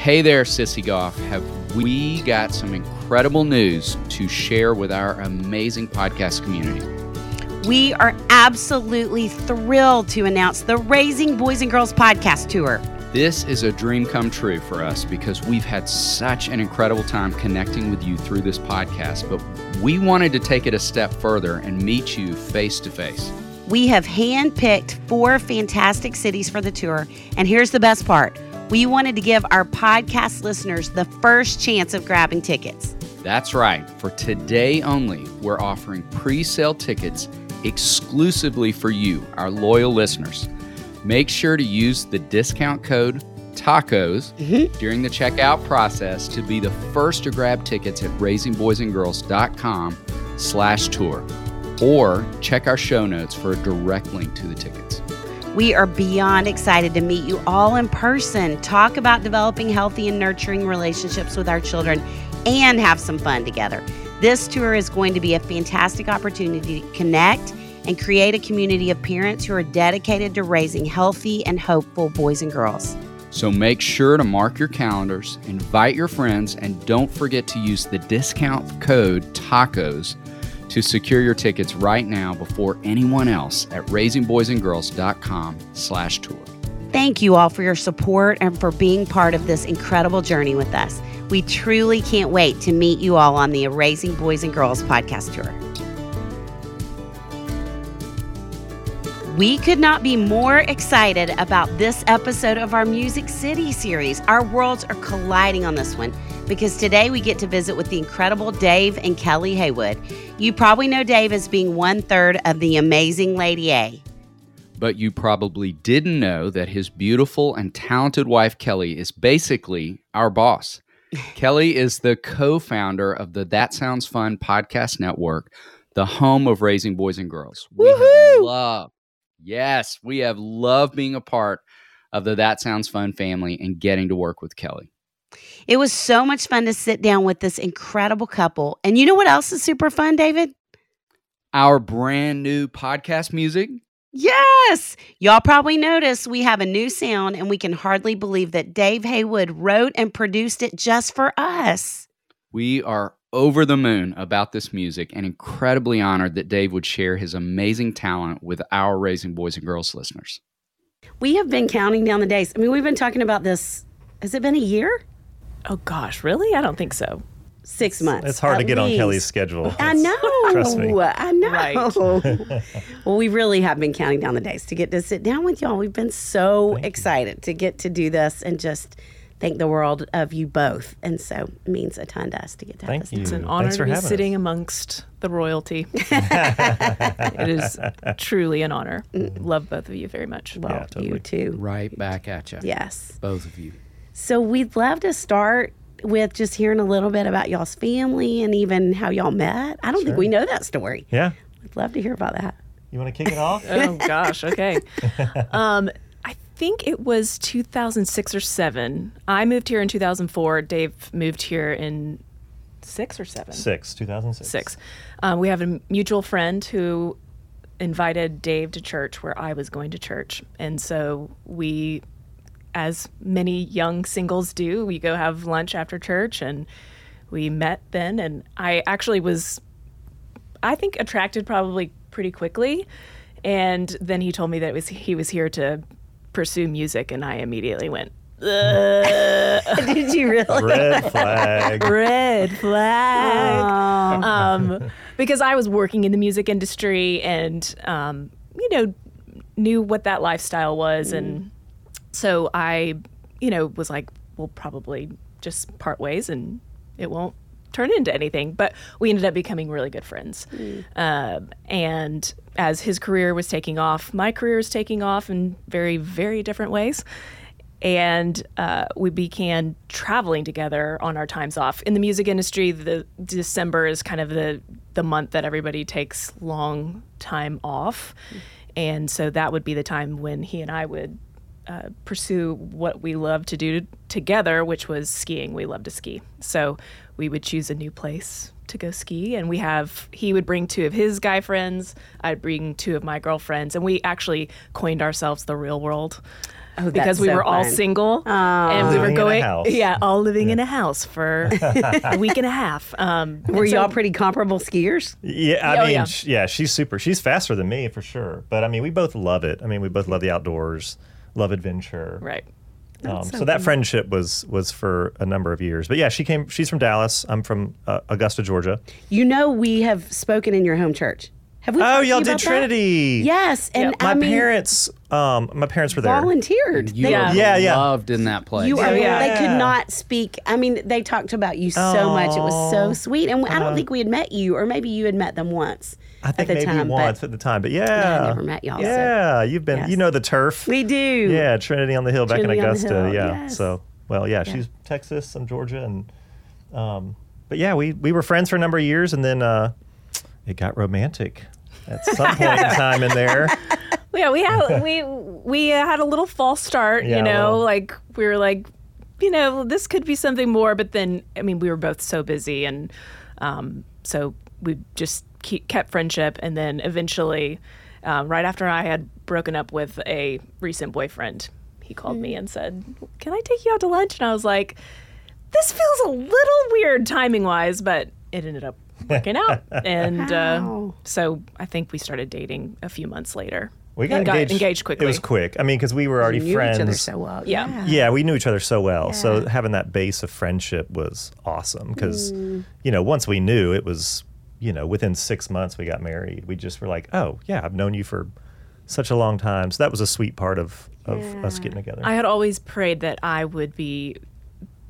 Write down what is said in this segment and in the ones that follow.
Hey there, Sissy Goff. Have we got some incredible news to share with our amazing podcast community? We are absolutely thrilled to announce the Raising Boys and Girls podcast tour. This is a dream come true for us because we've had such an incredible time connecting with you through this podcast, but we wanted to take it a step further and meet you face to face. We have handpicked four fantastic cities for the tour, and here's the best part we wanted to give our podcast listeners the first chance of grabbing tickets. That's right. For today only, we're offering pre sale tickets exclusively for you, our loyal listeners. Make sure to use the discount code TACOS mm-hmm. during the checkout process to be the first to grab tickets at raisingboysandgirls.com slash tour or check our show notes for a direct link to the tickets. We are beyond excited to meet you all in person, talk about developing healthy and nurturing relationships with our children, and have some fun together. This tour is going to be a fantastic opportunity to connect and create a community of parents who are dedicated to raising healthy and hopeful boys and girls. So make sure to mark your calendars, invite your friends, and don't forget to use the discount code TACOS to secure your tickets right now before anyone else at raisingboysandgirls.com slash tour. Thank you all for your support and for being part of this incredible journey with us. We truly can't wait to meet you all on the Raising Boys and Girls podcast tour. We could not be more excited about this episode of our Music City series. Our worlds are colliding on this one because today we get to visit with the incredible Dave and Kelli Haywood. You probably know Dave as being one third of the amazing Lady A. But you probably didn't know that his beautiful and talented wife, Kelli, is basically our boss. Kelli is the co founder of the That Sounds Fun podcast network, the home of Raising Boys and Girls. We have loved, yes, we have loved being a part of the That Sounds Fun family and getting to work with Kelli. It was so much fun to sit down with this incredible couple. And you know what else is super fun, David? Our brand new podcast music. Yes. Y'all probably noticed we have a new sound, and we can hardly believe that Dave Haywood wrote and produced it just for us. We are over the moon about this music and incredibly honored that Dave would share his amazing talent with our Raising Boys and Girls listeners. We have been counting down the days. I mean, we've been talking about this. Has it been a year? Oh gosh, really? I don't think so. Six months. It's hard to get on. Kelli's schedule. I know. Trust me. I know. Right. well, we really have been counting down the days to get to sit down with y'all. We've been so excited to get to do this and just thank the world of you both. And so it means a ton to us to get to have Thank this. you. It's an honor for to be having us. sitting amongst the royalty. it is truly an honor. Mm. Love both of you very much. Well, Yeah, totally. you too. Right back at you. Yes. Both of you. So we'd love to start with just hearing a little bit about y'all's family and even how y'all met. I don't think we know that story. Yeah. We'd love to hear about that. You want to kick it off? oh gosh, okay. Um, I think it was 2006 or seven. I moved here in 2004. Dave moved here in six or seven. Six, 2006. Six. Um, we have a mutual friend who invited Dave to church where I was going to church, and so we, as many young singles do, we go have lunch after church, and we met then. And I actually was, I think, attracted probably pretty quickly, and then he told me that it was he was here to pursue music, and I immediately went. Did you really? Red flag. red flag. Um, because I was working in the music industry and, um, you know, knew what that lifestyle was. And so I, you know, was like, we'll probably just part ways and it won't turn into anything. But we ended up becoming really good friends. Um, and as his career was taking off, my career was taking off in very, very different ways and uh, we began traveling together on our times off. In the music industry, the December is kind of the the month that everybody takes long time off, and so that would be the time when he and I would uh, pursue what we love to do together, which was skiing. We love to ski, so we would choose a new place to go ski and we have he would bring two of his guy friends i'd bring two of my girlfriends and we actually coined ourselves the real world Oh, because we so were all fun. single and we Living were going yeah all living in a house for a week and a half um Were so- y'all pretty comparable skiers? Yeah, I Oh, mean, yeah. sh- yeah, she's super. She's faster than me for sure. But I mean, we both love it. I mean, we both love the outdoors, love adventure. right Um, so so that friendship was was for a number of years. But yeah, she came. She's from Dallas. I'm from uh, Augusta, Georgia. You know, we have spoken in your home church. Have we? Oh, y'all you did about that? Trinity. Yes, and My I mean, parents, um, my parents were there. volunteered. You They- are Yeah, yeah. loved in that place. You are. Yeah. They could not speak. I mean, they talked about you so much. It was so sweet, and I don't think we had met you, or maybe you had met them once. I think at the maybe time, once but at the time, but yeah, I never met y'all, so- Yeah, you've been. Yes. You know the turf. we do. Yeah, Trinity on the Hill back Trinity in on the Augusta. Yeah. yes. So well, yeah, she's Texas, I'm Georgia, and um, but yeah, we we were friends for a number of years, and then uh, it got romantic at some point in time in there. yeah we had we we had a little false start Yeah, you know well. like we were like you know this could be something more but then i mean we were both so busy and um, so we just keep, kept friendship and then eventually um, right after i had broken up with a recent boyfriend he called me and said can i take you out to lunch and i was like this feels a little weird timing wise but it ended up working out and uh, so i think we started dating a few months later We got, And got engaged, engaged quickly. It was quick. I mean, because we were already You knew friends. each other so well. Yeah. Yeah, we knew each other so well. So having that base of friendship was awesome because, Mm. you know, once we knew it was, you know, within six months we got married. We just were like, oh, yeah, I've known you for such a long time. So that was a sweet part of, of us getting together. I had always prayed that I would be,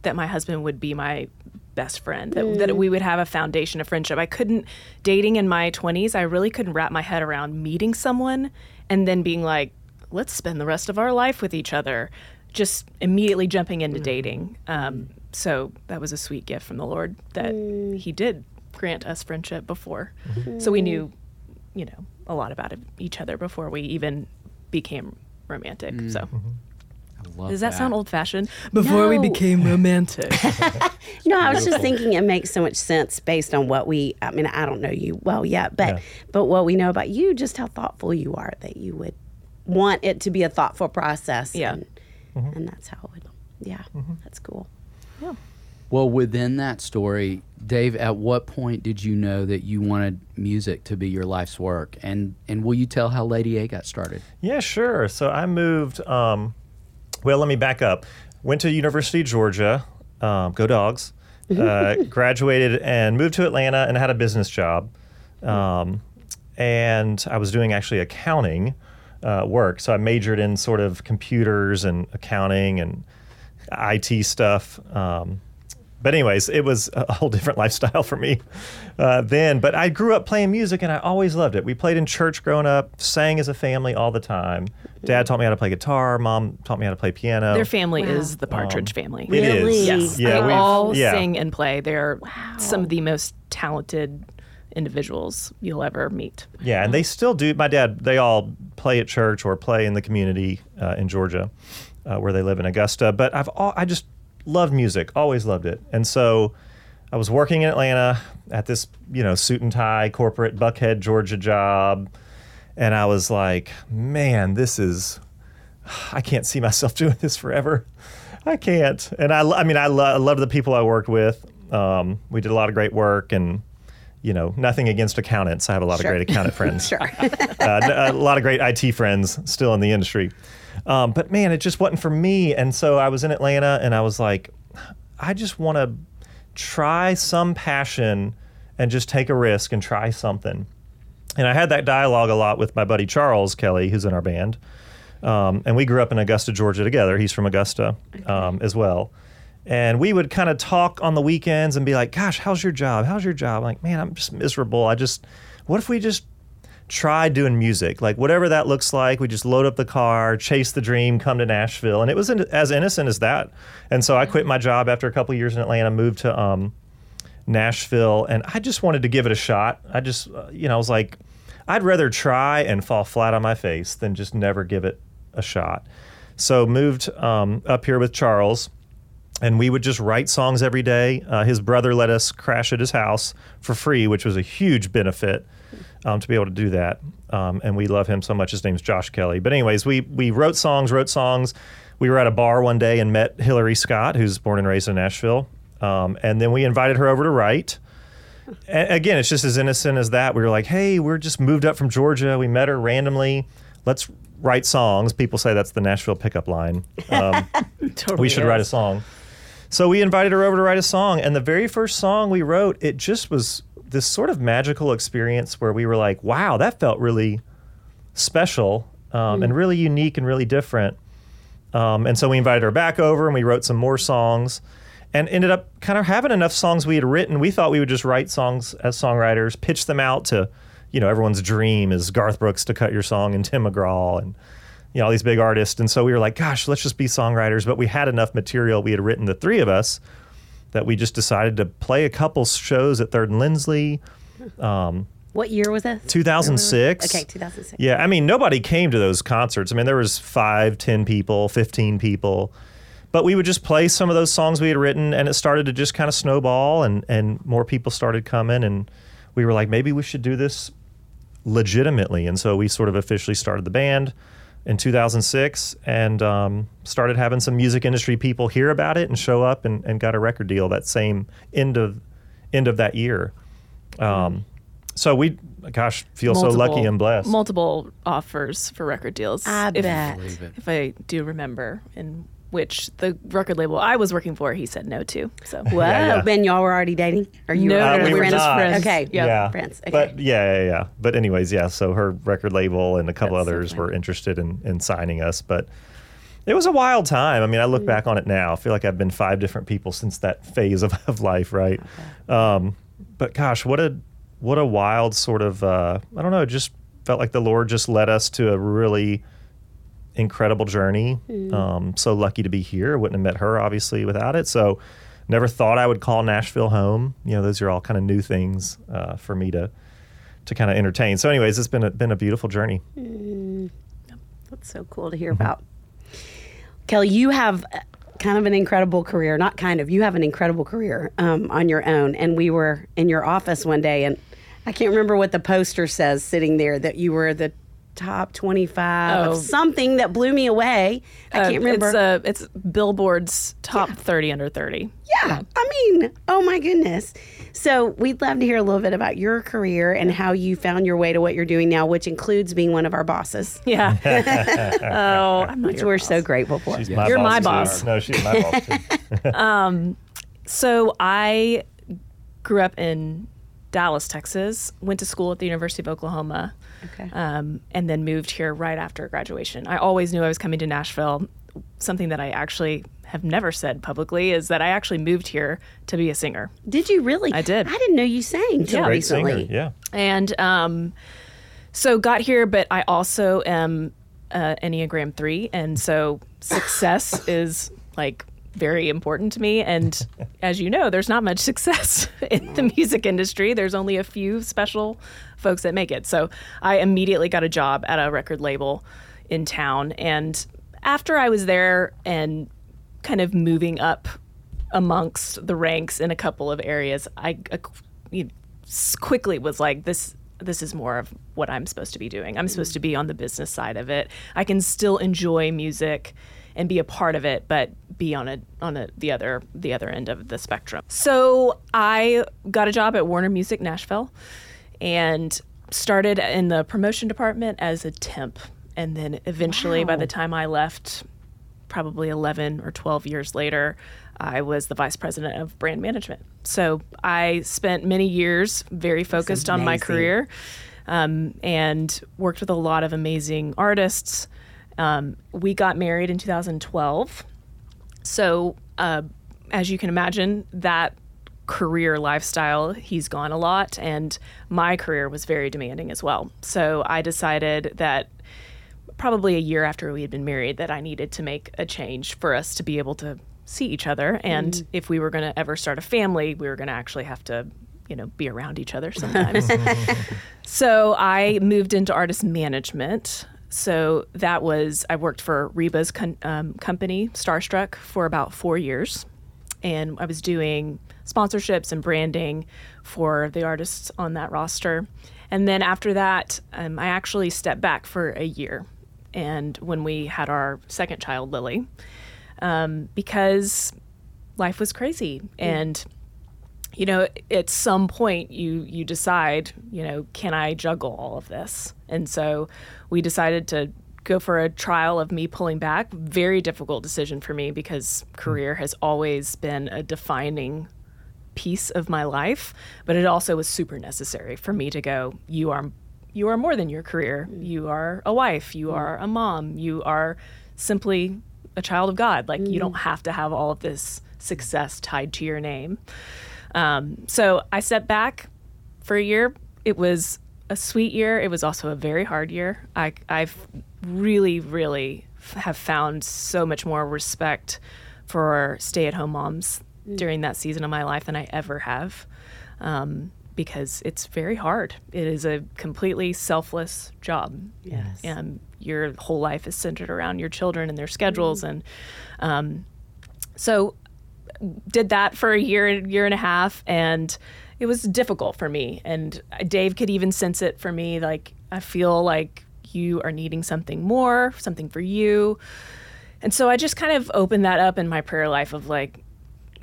that my husband would be my best friend, that, that we would have a foundation of friendship. I couldn't, dating in my 20s, I really couldn't wrap my head around meeting someone and then being like, let's spend the rest of our life with each other. Just immediately jumping into dating. Um, so that was a sweet gift from the Lord that He did grant us friendship before. Mm-hmm. So we mm-hmm. knew, you know, a lot about each other before we even became romantic. Mm. So. Mm-hmm. I love Does that, sound old fashioned? Before we became romantic. No, I was just thinking it makes so much sense based on what we. I mean, I don't know you well yet, but Yeah. but what we know about you, just how thoughtful you are, that you would want it to be a thoughtful process. Yeah. and, Mm-hmm. and that's how it would. Yeah, that's cool. Well, within that story, Dave, at what point did you know that you wanted music to be your life's work? And and will you tell how Lady A got started? Yeah, sure. So I moved. Um, well, let me back up. Went to University of Georgia. Um, go dogs. Uh, graduated and moved to Atlanta and had a business job. Um, and I was doing actually accounting uh, work. So I majored in sort of computers and accounting and IT stuff. Um, but anyways, it was a whole different lifestyle for me uh, then. But I grew up playing music, and I always loved it. We played in church growing up, sang as a family all the time. Dad taught me how to play guitar. Mom taught me how to play piano. Their family is the Partridge family. It is. Really? Yes, Yeah, they we've- all yeah. sing and play. They're some of the most talented individuals you'll ever meet. Yeah, and they still do. My dad, they all play at church or play in the community uh, in Georgia, uh, where they live in Augusta. But I've all, I just loved music, always loved it, and so I was working in Atlanta at this you know suit and tie corporate Buckhead, Georgia job, and I was like, man, this is I can't see myself doing this forever. I can't. And I, I mean, I, lo- I love the people I worked with. Um, we did a lot of great work and, you know, nothing against accountants. I have a lot Sure. of great accountant friends. Sure. uh, a lot of great IT friends still in the industry. Um, but man, it just wasn't for me. And so I was in Atlanta and I was like, I just want to try some passion and just take a risk and try something. And I had that dialogue a lot with my buddy Charles Kelley, who's in our band. Um, and we grew up in Augusta, Georgia together. He's from Augusta um, as well. And we would kind of talk on the weekends and be like, gosh, how's your job? How's your job? I'm like, man, I'm just miserable. I just, what if we just try doing music? Like, whatever that looks like, we just load up the car, chase the dream, come to Nashville. And it was in, as innocent as that. And so I quit my job after a couple years in Atlanta, moved to um, Nashville, and I just wanted to give it a shot. I just, uh, you know, I was like, I'd rather try and fall flat on my face than just never give it a shot. So moved um, up here with Charles, and we would just write songs every day. Uh, his brother let us crash at his house for free, which was a huge benefit um, to be able to do that. Um, and we love him so much. His name's Josh Kelley. But anyways, we we wrote songs, wrote songs. We were at a bar one day and met Hillary Scott, who's born and raised in Nashville. Um, and then we invited her over to write. A- again, it's just as innocent as that. We were like, hey, we're just moved up from Georgia. We met her randomly. Let's write songs. People say that's the Nashville pickup line. Um, Totally we should write a song. So we invited her over to write a song. And the very first song we wrote, it just was this sort of magical experience where we were like, wow, that felt really special um, and really unique and really different. Um, and so we invited her back over and we wrote some more songs and ended up kind of having enough songs we had written. We thought we would just write songs as songwriters, pitch them out to, you know, everyone's dream is Garth Brooks to cut your song and Tim McGraw and, you know, all these big artists. And so we were like, gosh, let's just be songwriters. But we had enough material we had written, the three of us, that we just decided to play a couple shows at Third and Lindsley. Um, what year was this? 2006. Okay, 2006. Yeah, I mean, nobody came to those concerts. I mean, there was five, ten people, 15 people. But we would just play some of those songs we had written, and it started to just kind of snowball, and, and more people started coming. And we were like, maybe we should do this legitimately. And so we sort of officially started the band in 2006 and um, started having some music industry people hear about it and show up and, and got a record deal that same end of end of that year. Um, so we, gosh, feel so lucky and blessed. Multiple offers for record deals. I if, bet. If I do remember, in which the record label I was working for, he said no to. So Whoa, Yeah, yeah. Ben, y'all were already dating? Or you No, were no, Uh, we we were were not. friends. Okay, Yep. Yeah, friends. Okay. But yeah, yeah, yeah. But anyways, yeah. So her record label and a couple That's others funny. were interested in in signing us, but it was a wild time. I mean, I look back on it now. I feel like I've been five different people since that phase of, of life, right? Um, but gosh, what a what a wild sort of uh, I don't know. It just felt like the Lord just led us to a really incredible journey. Mm. Um, so lucky to be here. Wouldn't have met her obviously without it. So never thought I would call Nashville home. You know, those are all kind of new things uh, for me to to kind of entertain. So, anyways, it's been a, been a beautiful journey. That's so cool to hear about. Kelli, you have uh, kind of an incredible career. Not kind of, you have an incredible career um, on your own. And we were in your office one day, and I can't remember what the poster says sitting there that you were the top 25 Oh. of something that blew me away. I Uh, can't remember. It's, uh, it's Billboard's top 30 under 30. yeah, I mean, oh my goodness. So we'd love to hear a little bit about your career and how you found your way to what you're doing now, which includes being one of our bosses, Yeah. oh, I'm not which we're boss. so grateful for. She's my You're boss my too. boss. No, she's my boss too. So I grew up in Dallas, Texas, went to school at the University of Oklahoma, Okay. um, and then moved here right after graduation. I always knew I was coming to Nashville. Something that I actually have never said publicly is that I actually moved here to be a singer. Did you really? I did. I didn't know you sang till Yeah. Great recently. singer. Yeah. And um, so got here, but I also am uh, Enneagram 3. And so success is like very important to me. And as you know, there's not much success in the music industry. There's only a few special folks that make it. So I immediately got a job at a record label in town. And after I was there and kind of moving up amongst the ranks in a couple of areas, I you know, s- quickly was like, this this is more of what I'm supposed to be doing. I'm supposed to be on the business side of it. I can still enjoy music and be a part of it, but be on a on a, the other the other end of the spectrum. So I got a job at Warner Music Nashville, and started in the promotion department as a temp, and then eventually, by the time I left, probably 11 or 12 years later, I was the vice president of brand management. So I spent many years very focused on my career um, and worked with a lot of amazing artists. Um, we got married in 2012. So, uh, as you can imagine, that career lifestyle, he's gone a lot, and my career was very demanding as well. So, I decided that probably a year after we had been married that I needed to make a change for us to be able to see each other. And if we were going to ever start a family, we were going to actually have to, you know, be around each other sometimes. so I moved into artist management. So that was, I worked for Reba's con- um, company, Starstruck, for about four years. And I was doing sponsorships and branding for the artists on that roster. And then after that, um, I actually stepped back for a year. And when we had our second child, Lily, um, because life was crazy. And you know at some point you you decide you know can i juggle all of this? And so we decided to go for a trial of me pulling back. Very difficult decision for me because career has always been a defining piece of my life but it also was super necessary for me to go you are you are more than your career. You are a wife. You mm. are a mom. You are simply a child of god. Like you mm. don't have to have all of this success tied to your name um, so I stepped back for a year. It was a sweet year. It was also a very hard year. I, I've really, really f- have found so much more respect for stay-at-home moms during that season of my life than I ever have, um, because it's very hard. It is a completely selfless job. Yes. Um, your whole life is centered around your children and their schedules, and um, so did that for a year year and a half and it was difficult for me. And Dave could even sense it for me like I feel like you are needing something more something for you. And so I just kind of opened that up in my prayer life of like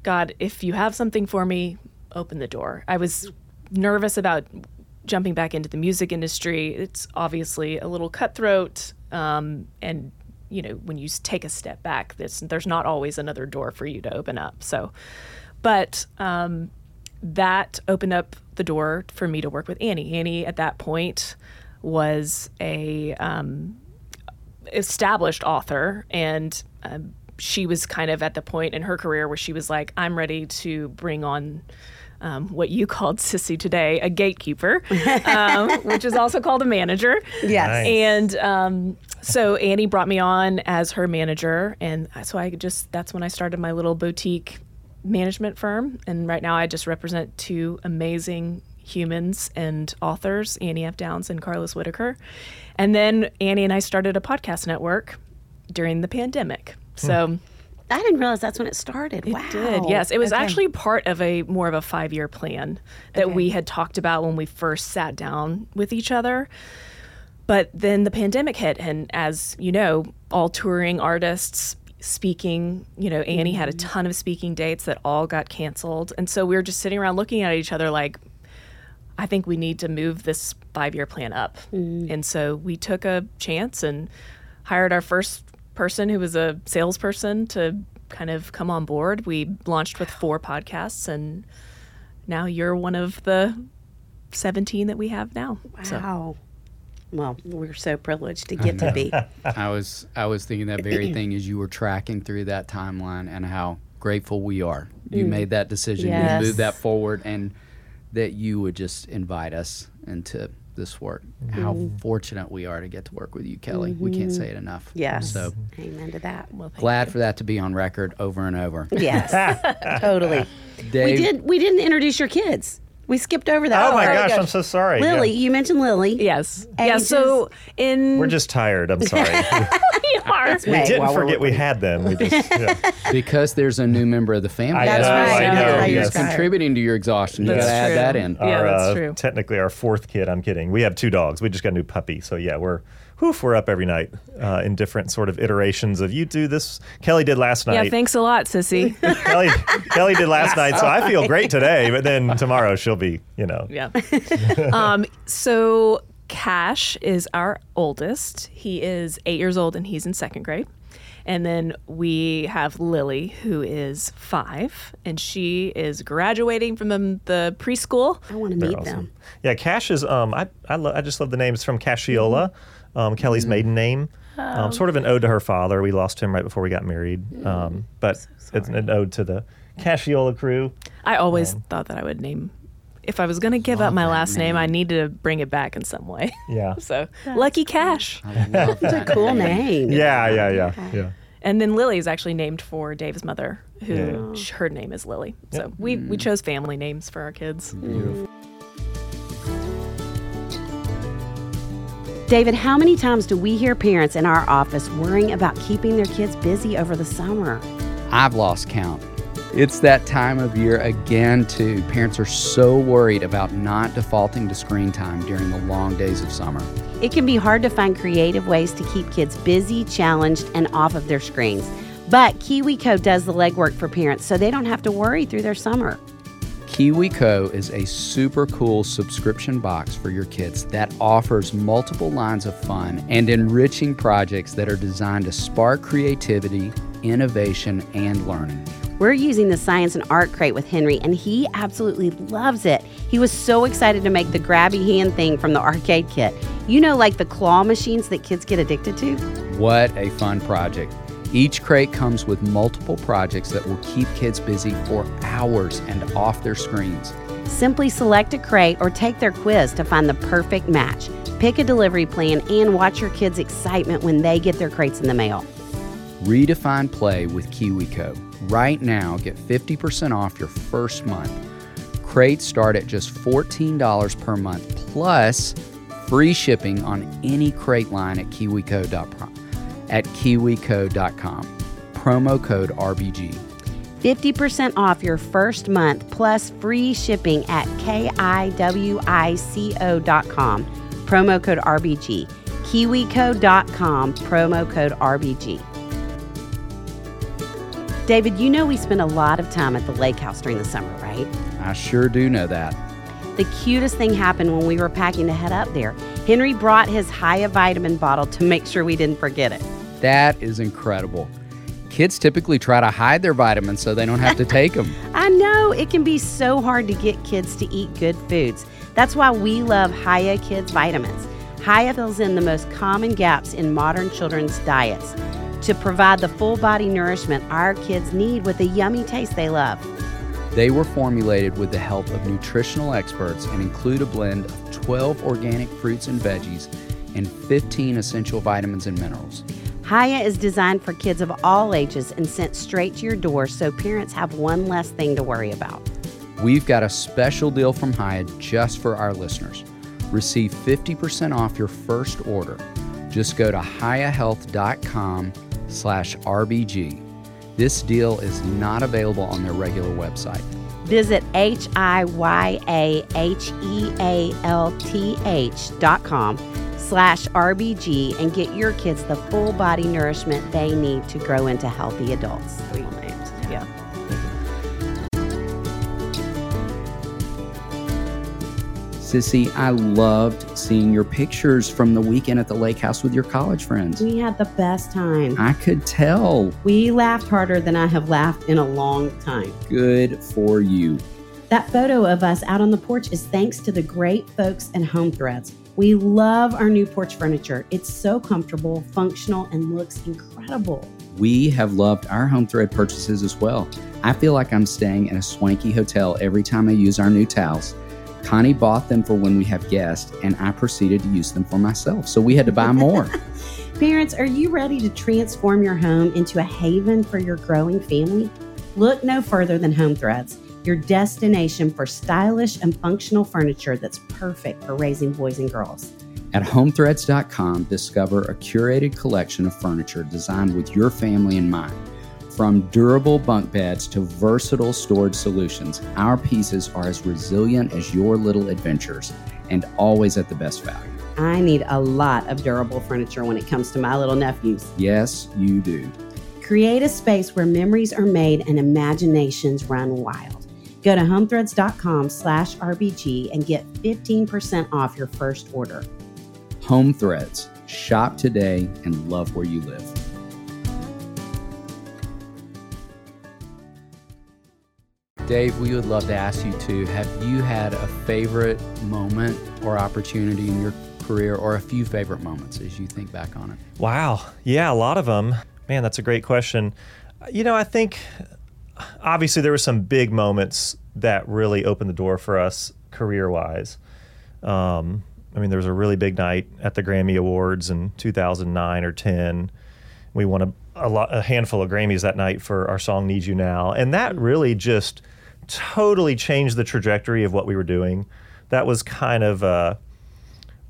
God if you have something for me open the door. I was nervous about jumping back into the music industry. It's obviously a little cutthroat um, and you know when you take a step back there's, there's not always another door for you to open up. So but um, that opened up the door for me to work with annie. Annie at that point was a um, established author and um, she was kind of at the point in her career where she was like i'm ready to bring on um, what you called sissy today a gatekeeper um, which is also called a manager Yes. Nice. and um, so Annie brought me on as her manager, and so I just that's when I started my little boutique management firm. And right now I just represent two amazing humans and authors, Annie F. Downs and Carlos Whitaker. And then Annie and I started a podcast network during the pandemic. So I didn't realize that's when it started. wow. it did. Yes, it was Okay. actually part of a more of a five year plan that Okay. we had talked about when we first sat down with each other. but then the pandemic hit, and as you know, all touring artists speaking, you know, Annie had a mm-hmm. ton of speaking dates that all got canceled. And so we were just sitting around looking at each other like, I think we need to move this five year plan up. Mm. And so we took a chance and hired our first person who was a salesperson to kind of come on board. We launched with four podcasts, and now you're one of the 17 that we have now. So Wow. Well, we're so privileged to get to be. I was I was thinking that very thing as you were tracking through that timeline and how grateful we are. You mm. made that decision, Yes. you moved that forward, and that you would just invite us into this work. Mm-hmm. How fortunate we are to get to work with you, Kelli. We can't mm-hmm. say it enough. Yes. So Amen to that. well, glad you. for that to be on record over and over. Yes. totally. We did we didn't introduce your kids. We skipped over that. Oh my part. gosh, I'm so sorry. Yeah. Lily, you mentioned Lily. Yes. Yeah. So in We're just tired. I'm sorry. we are. we didn't forget we had them. We just, yeah. because there's a new member of the family. I That's know, right. I That's know. why you're yes. tired. contributing to your exhaustion. You That's got to add true. that in. Yeah, our, that's uh, true. Technically, our fourth kid. I'm kidding. We have two dogs. We just got a new puppy. So yeah, we're whoof, we're up every night uh, in different sort of iterations of you do this. Kelli did last night. Yeah. Thanks a lot, Sissy. Kelli Kelli did last night, so I feel great today. But then tomorrow she'll be, you know, yeah. um, so Cash is our oldest. He is eight years old and he's in second grade. And then we have Lily, who is five, and she is graduating from the, the preschool. I want to meet awesome. them. Yeah, Cash is. Um, I I, lo- I just love the name. It's from Cashiola, um, Kelli's maiden name. Um, sort of an ode to her father. We lost him right before we got married. Um, but it's an ode to the Cashiola crew. I always thought that I would name, if I was going to give up my last name, I needed to bring it back in some way. Yeah. so, Lucky Cash. I love that. Cool name. Yeah, yeah, yeah, yeah. And then Lily is actually named for Dave's mother, who Yeah. her name is Lily. So we, we chose family names for our kids. David, how many times do we hear parents in our office worrying about keeping their kids busy over the summer? I've lost count. It's that time of year again, too. Parents are so worried about not defaulting to screen time during the long days of summer. It can be hard to find creative ways to keep kids busy, challenged, and off of their screens. But KiwiCo does the legwork for parents so they don't have to worry through their summer. KiwiCo is a super cool subscription box for your kids that offers multiple lines of fun and enriching projects that are designed to spark creativity, innovation, and learning. We're using the Science and Art Crate with Henry, and he absolutely loves it. He was so excited to make the grabby hand thing from the arcade kit. You know, like the claw machines that kids get addicted to? What a fun project! Each crate comes with multiple projects that will keep kids busy for hours and off their screens. Simply select a crate or take their quiz to find the perfect match. Pick a delivery plan and watch your kids' excitement when they get their crates in the mail. Redefine play with KiwiCo. Right now, get 50% off your first month. Crates start at just $14 per month plus free shipping on any crate line at kiwico.com. At kiwico.com. Promo code RBG. 50% off your first month plus free shipping at kiwico.com. Promo code RBG. kiwico.com. Promo code RBG. David, you know we spend a lot of time at the lake house during the summer, right? I sure do know that. The cutest thing happened when we were packing to head up there. Henry brought his Hiya vitamin bottle to make sure we didn't forget it. That is incredible. Kids typically try to hide their vitamins so they don't have to take them. I know it can be so hard to get kids to eat good foods. That's why we love Hiya Kids Vitamins. Hiya fills in the most common gaps in modern children's diets to provide the full body nourishment our kids need with the yummy taste they love. They were formulated with the help of nutritional experts and include a blend of 12 organic fruits and veggies and 15 essential vitamins and minerals. Hiya is designed for kids of all ages and sent straight to your door so parents have one less thing to worry about. We've got a special deal from Hiya just for our listeners. Receive 50% off your first order. Just go to hiyahealth.com slash RBG. This deal is not available on their regular website. Visit H I Y A H E A L T H dot com slash RBG and get your kids the full body nourishment they need to grow into healthy adults. Three names. Yeah. Sissy, I loved seeing your pictures from the weekend at the lake house with your college friends. We had the best time. I could tell. We laughed harder than I have laughed in a long time. Good for you. That photo of us out on the porch is thanks to the great folks at Home Threads. We love our new porch furniture. It's so comfortable, functional, and looks incredible. We have loved our home thread purchases as well. I feel like I'm staying in a swanky hotel every time I use our new towels. Connie bought them for when we have guests, and I proceeded to use them for myself. So we had to buy more. Parents, are you ready to transform your home into a haven for your growing family? Look no further than Home Threads, your destination for stylish and functional furniture that's perfect for raising boys and girls. At homethreads.com, discover a curated collection of furniture designed with your family in mind. From durable bunk beds to versatile storage solutions, our pieces are as resilient as your little adventures and always at the best value. I need a lot of durable furniture when it comes to my little nephews. Yes, you do. Create a space where memories are made and imaginations run wild. Go to homethreads.com slash RBG and get 15% off your first order. Home Threads. Shop today and love where you live. Dave, we would love to ask you too have you had a favorite moment or opportunity in your career, or a few favorite moments as you think back on it? Wow. Yeah, a lot of them. Man, that's a great question. You know, I think obviously there were some big moments that really opened the door for us career wise. Um, I mean, there was a really big night at the Grammy Awards in 2009 or 10. We won a, a, lot, a handful of Grammys that night for our song "Need You Now," and that really just totally changed the trajectory of what we were doing. That was kind of, uh,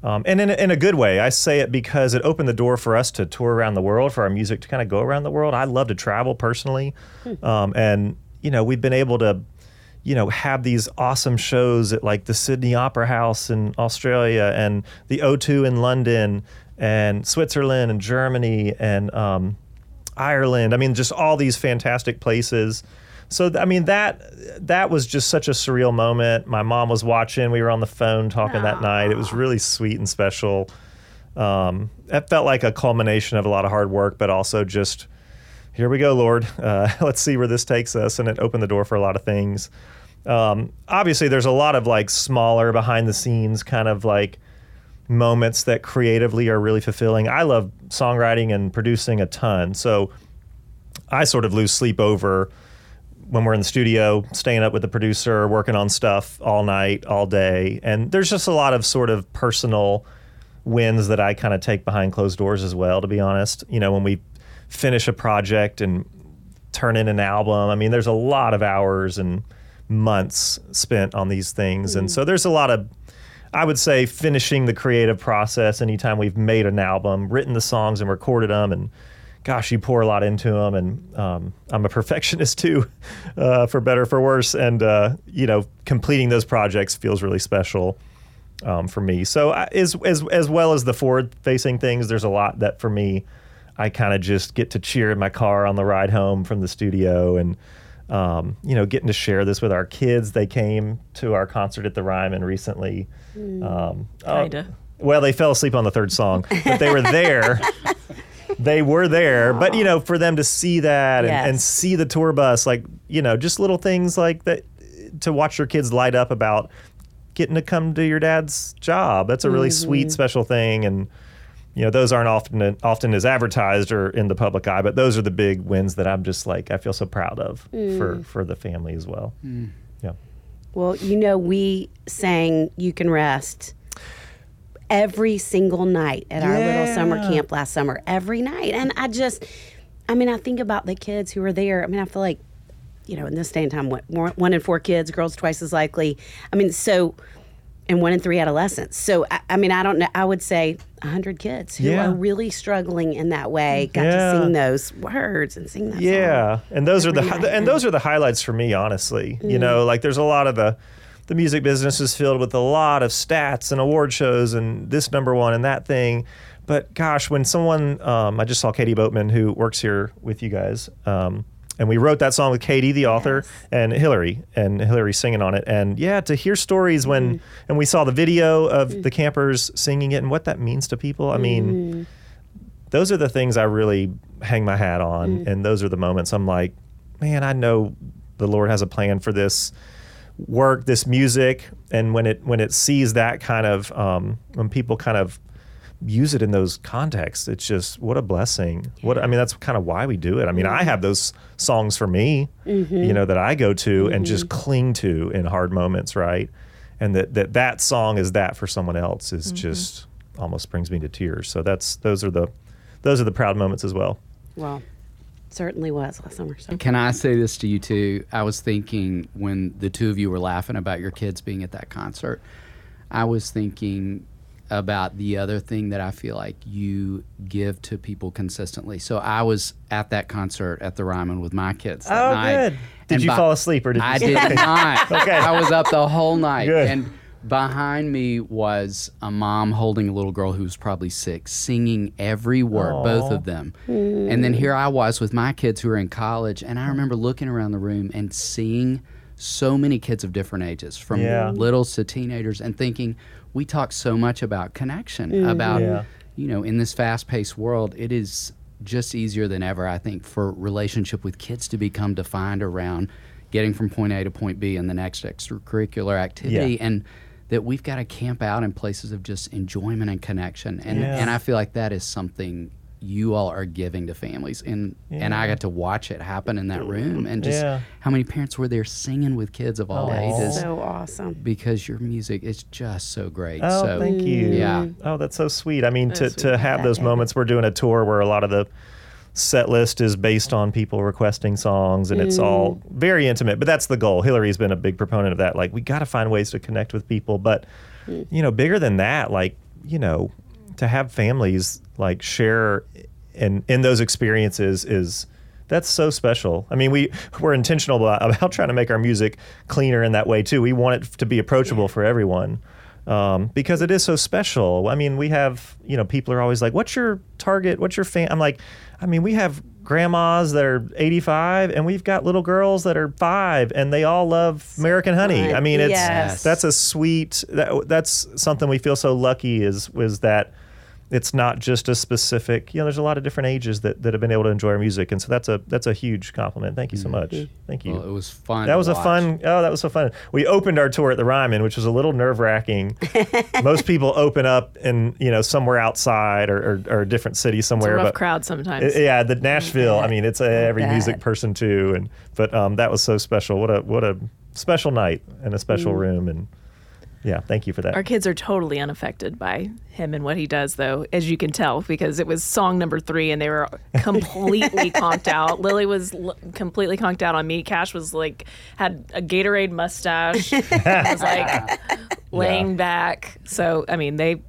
um, and in a, in a good way. I say it because it opened the door for us to tour around the world, for our music to kind of go around the world. I love to travel personally, um, and you know, we've been able to you know, have these awesome shows at like the Sydney Opera House in Australia and the O2 in London and Switzerland and Germany and um, Ireland. I mean, just all these fantastic places. So I mean that that was just such a surreal moment. My mom was watching. We were on the phone talking that night. It was really sweet and special. Um, it felt like a culmination of a lot of hard work, but also just here we go, Lord. Uh, let's see where this takes us. And it opened the door for a lot of things. Um, obviously, there's a lot of like smaller behind the scenes kind of like moments that creatively are really fulfilling. I love songwriting and producing a ton. So I sort of lose sleep over when we're in the studio, staying up with the producer, working on stuff all night, all day. And there's just a lot of sort of personal wins that I kind of take behind closed doors as well, to be honest. You know, when we finish a project and turn in an album, I mean, there's a lot of hours and months spent on these things. And mm. so there's a lot of, I would say, finishing the creative process anytime we've made an album, written the songs and recorded them. And gosh, you pour a lot into them. And um, I'm a perfectionist too, uh, for better, for worse. And, uh, you know, completing those projects feels really special. Um, for me, so I, as as as well as the forward-facing things, there's a lot that for me, I kind of just get to cheer in my car on the ride home from the studio, and um, you know, getting to share this with our kids. They came to our concert at the Ryman recently. Um, oh, Kinda. well, they fell asleep on the third song, but they were there. they were there, but you know, for them to see that and, and see the tour bus, like you know, just little things like that, to watch your kids light up about getting to come to your dad's job. That's a really sweet, mm-hmm. special thing, and you know, those aren't often often as advertised or in the public eye, but those are the big wins that I'm just like I feel so proud of for mm. for the family as well. Mm. Yeah. Well, you know, we sang You Can Rest every single night at our little summer camp last summer, every night. And I just, I mean, I think about the kids who were there. I mean, I feel like, you know, in this day and time, what, more, one in four kids, girls twice as likely. I mean, so, and one in three adolescents. So, I, I mean, I don't know, I would say 100 kids who Yeah. are really struggling in that way got Yeah. to sing those words and sing that song. Yeah, and those are the night, and those are the highlights for me, honestly. You mm. know, like there's a lot of the the music business is filled with a lot of stats and award shows and this number one and that thing. But gosh, when someone, um, I just saw Katie Boatman, who works here with you guys, um, and we wrote that song with Katie, the author, and Hillary, and Hillary singing on it. And yeah, to hear stories when, Mm-hmm. and we saw the video of the campers singing it and what that means to people. I mean, Mm-hmm. those are the things I really hang my hat on, Mm. and those are the moments I'm like, man, I know the Lord has a plan for this work, this music, and when it when it sees that kind of um, when people kind of use it in those contexts, it's just what a blessing. What I mean, that's kind of why we do it. I mean, I have those songs for me, mm-hmm. you know, that I go to and just mm-hmm. cling to in hard moments, right? And that that that song is that for someone else is mm-hmm. just almost brings me to tears. So that's those are the those are the proud moments as well. Well, certainly was last summer. So. Can I say this to you too? I was thinking when the two of you were laughing about your kids being at that concert, I was thinking about the other thing that I feel like you give to people consistently. So I was at that concert at the Ryman with my kids. That Oh, night, good. Did and you fall asleep or did I you did not. Okay. I was up the whole night. Good. And behind me was a mom holding a little girl who was probably six, singing every word, both of them. And then here I was with my kids who were in college, and I remember looking around the room and seeing so many kids of different ages, from Yeah. littles to teenagers, and thinking, we talk so much about connection, mm-hmm. about, Yeah. you know, in this fast paced world, it is just easier than ever, I think, for relationship with kids to become defined around getting from point A to point B in the next extracurricular activity. Yeah. And that we've got to camp out in places of just enjoyment and connection. And Yeah. and I feel like that is something you all are giving to families. And and I got to watch it happen in that room and just Yeah. how many parents were there singing with kids of all Aw. ages So awesome. because your music is just so great. Oh, so thank you. Yeah. Oh, that's so sweet. I mean, to, That's to have those moments, we're doing a tour where a lot of the set list is based on people requesting songs and it's all very intimate, but that's the goal. Hillary's been a big proponent of that. Like, we got to find ways to connect with people. But, you know, bigger than that, like, you know, to have families like share in, in those experiences is that's so special. I mean, we we're intentional about, about trying to make our music cleaner in that way too. We want it to be approachable for everyone um, because it is so special. I mean, we have you know people are always like, "What's your target? What's your fan?" I'm like, I mean, we have grandmas that are 85 and we've got little girls that are five and they all love American Honey. I mean, it's Yes. that's a sweet that, that's something we feel so lucky is was that it's not just a specific you know there's a lot of different ages that, that have been able to enjoy our music and so that's a that's a huge compliment thank you so much thank you Well, it was fun. that was a fun oh that was so fun we opened our tour at the ryman which was a little nerve-wracking most people open up in you know somewhere outside or, or, or a different city It's a somewhere rough but crowd sometimes. yeah, the Nashville. I mean, it's a, every music person too, and but um, that was so special. What a what a special night and a special Mm. room, and yeah, thank you for that. Our kids are totally unaffected by him and what he does, though, as you can tell, because it was song number three and they were completely conked out. Lily was l- completely conked out on me. Cash was like, had a Gatorade mustache, was like laying back. So, I mean, they.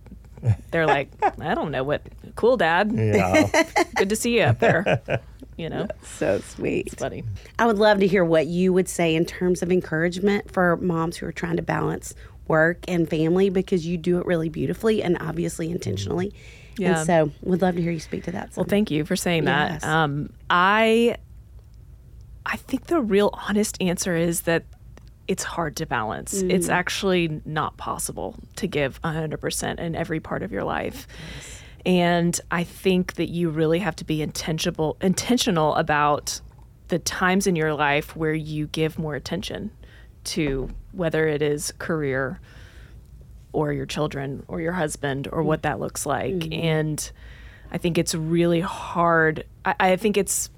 They're like, I don't know what. Cool, Dad. yeah, Good to see you up there. You know, So sweet. it's funny. I would love to hear what you would say in terms of encouragement for moms who are trying to balance work and family because you do it really beautifully and obviously intentionally. Yeah. And so we'd love to hear you speak to that. Well, thank you for saying Yes. that. Um, I I think the real honest answer is that it's hard to balance. It's actually not possible to give 100% in every part of your life. And I think that you really have to be intentional intentional about the times in your life where you give more attention to whether it is career or your children or your husband or what that looks like. Mm-hmm. And I think it's really hard. I, I think it's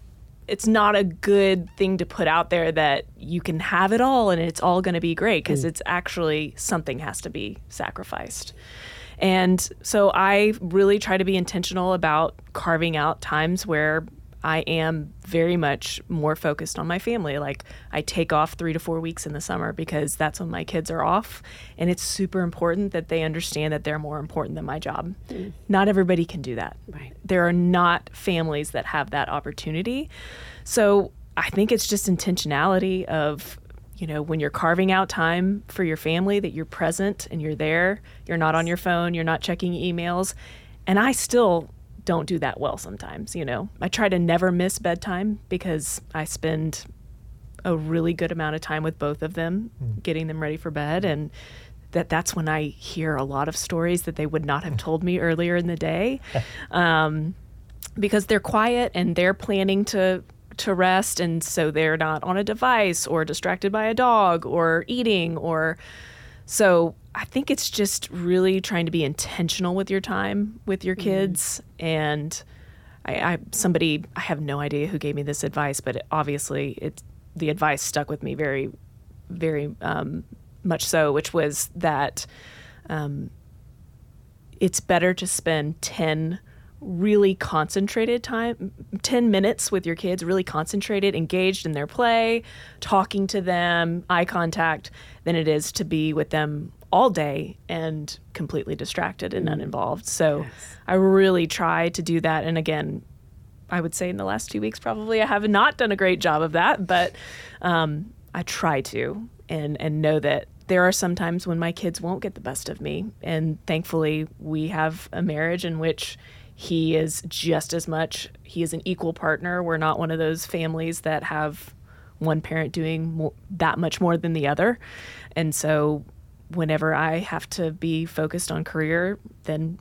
it's not a good thing to put out there that you can have it all and it's all going to be great because mm. it's actually something has to be sacrificed. And so I really try to be intentional about carving out times where I am very much more focused on my family. Like I take off three to four weeks in the summer because that's when my kids are off. And it's super important that they understand that they're more important than my job. Mm. Not everybody can do that. Right. There are not families that have that opportunity. So I think it's just intentionality of you know, when you're carving out time for your family, that you're present and you're there. You're not on your phone, you're not checking emails. And I still don't do that well sometimes, you know. I try to never miss bedtime because I spend a really good amount of time with both of them, getting them ready for bed and that that's when I hear a lot of stories that they would not have told me earlier in the day. Um, because they're quiet and they're planning to to rest and so they're not on a device or distracted by a dog or eating or so I think it's just really trying to be intentional with your time with your kids. And I, I somebody I have no idea who gave me this advice but it, obviously it the advice stuck with me very very um, much so which was that um, it's better to spend 10 really concentrated time 10 minutes with your kids really concentrated engaged in their play talking to them eye contact than it is to be with them all day and completely distracted and uninvolved. So i really try to do that. And again i would say in the last two weeks probably i have not done a great job of that but um, i try to and and know that there are some times when my kids won't get the best of me. And thankfully we have a marriage in which he is just as much he is an equal partner. We're not one of those families that have one parent doing more, that much more than the other. And so whenever i have to be focused on career then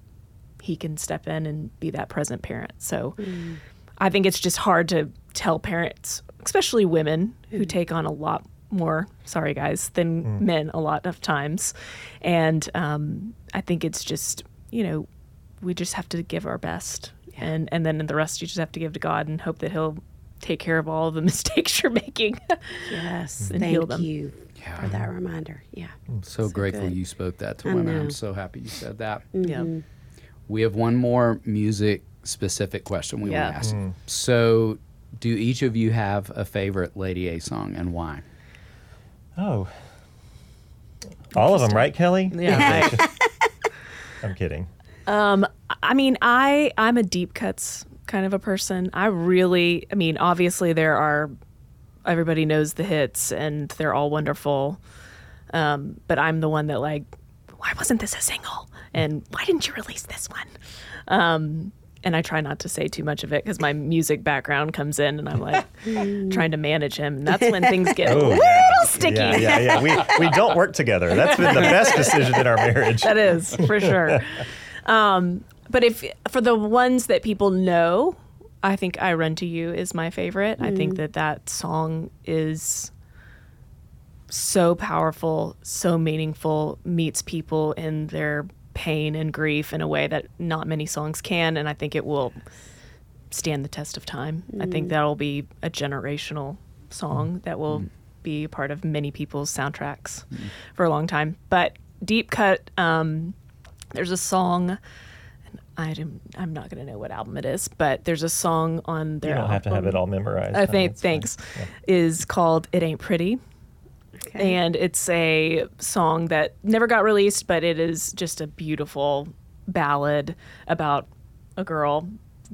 he can step in and be that present parent. So mm. i think it's just hard to tell parents especially women who mm. take on a lot more sorry guys than mm. men a lot of times. And um, i think it's just you know we just have to give our best. And and then the rest you just have to give to god and hope that he'll take care of all the mistakes you're making. Yes. And heal Thank them. you for that reminder. Yeah. I'm So, grateful good. you spoke that to I women. know. I'm so happy you said that. yeah We have one more music specific question we Yeah. want to ask. So, do each of you have a favorite Lady A song and why? Oh. All of them, right, Kelli? yeah I- I'm kidding. Um, I mean, I I'm a deep cuts kind of a person. I really, I mean, obviously there are everybody knows the hits and they're all wonderful. Um, but I'm the one that like, why wasn't this a single? And why didn't you release this one? Um, and I try not to say too much of it because my music background comes in and I'm like trying to manage him. And that's when things get a Oh, little yeah. sticky. Yeah, yeah, yeah. We, we don't work together. That's been the best decision in our marriage. that is for sure. Um, but if for the ones that people know, I think "I Run to You" is my favorite. I think mm. that that song is so powerful, so meaningful, meets people in their pain and grief in a way that not many songs can, and I think it will stand the test of time. I think mm. that'll be a generational song that will mm. be a part of many people's soundtracks for a long time. But deep cut, um, there's a song. And I am, I'm not going to know what album it is, but there's a song on their You don't have to have it all memorized. I think That's fine. thanks. Is called "It Ain't Pretty." And it's a song that never got released, but it is just a beautiful ballad about a girl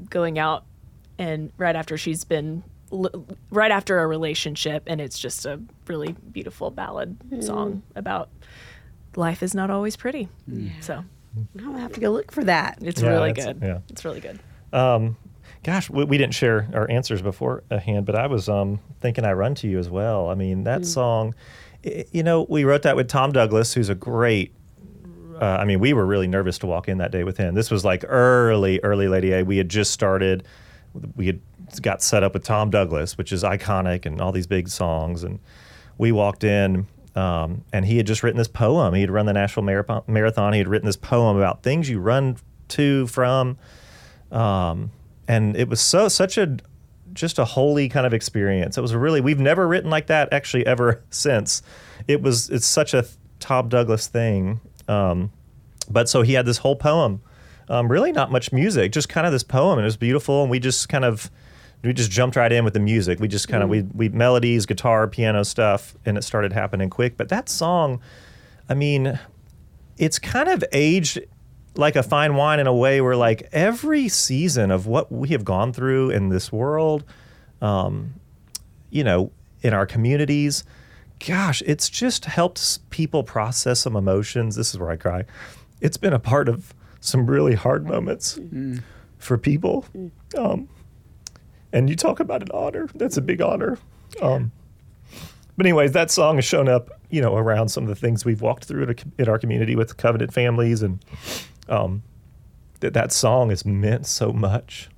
going out and right after she's been right after a relationship and it's just a really beautiful ballad hmm. song about life is not always pretty. So, I'll have to go look for that. it's Yeah, really good. yeah. It's really good. Gosh, we, we didn't share our answers beforehand, but I was um, thinking I Run to You as well. I mean, that song, i you know, we wrote that with Tom Douglas, who's a great. Uh, I mean, we were really nervous to walk in that day with him. This was like early, early Lady A. We had just started. We had got set up with Tom Douglas, which is iconic and all these big songs. And we walked in, um, and he had just written this poem. He had run the Nashville Marathon. He had written this poem about things you run to from um, and it was so such a just a holy kind of experience. It was really we've never written like that actually ever since. It was it's such a Tom Douglas thing. Um, but so he had this whole poem, um, really not much music, just kind of this poem, and it was beautiful. And we just kind of we just jumped right in with the music. We just kind of we we melodies, guitar, piano stuff, and it started happening quick. But that song, I mean, it's kind of aged like a fine wine in a way where like every season of what we have gone through in this world um, you know in our communities gosh, it's just helped people process some emotions. This is where I cry. It's been a part of some really hard moments for people. Um, and you talk about an honor. That's a big honor. Um, but anyways, that song has shown up, you know, around some of the things we've walked through in, our community with covenant families, and um, that that song has meant so much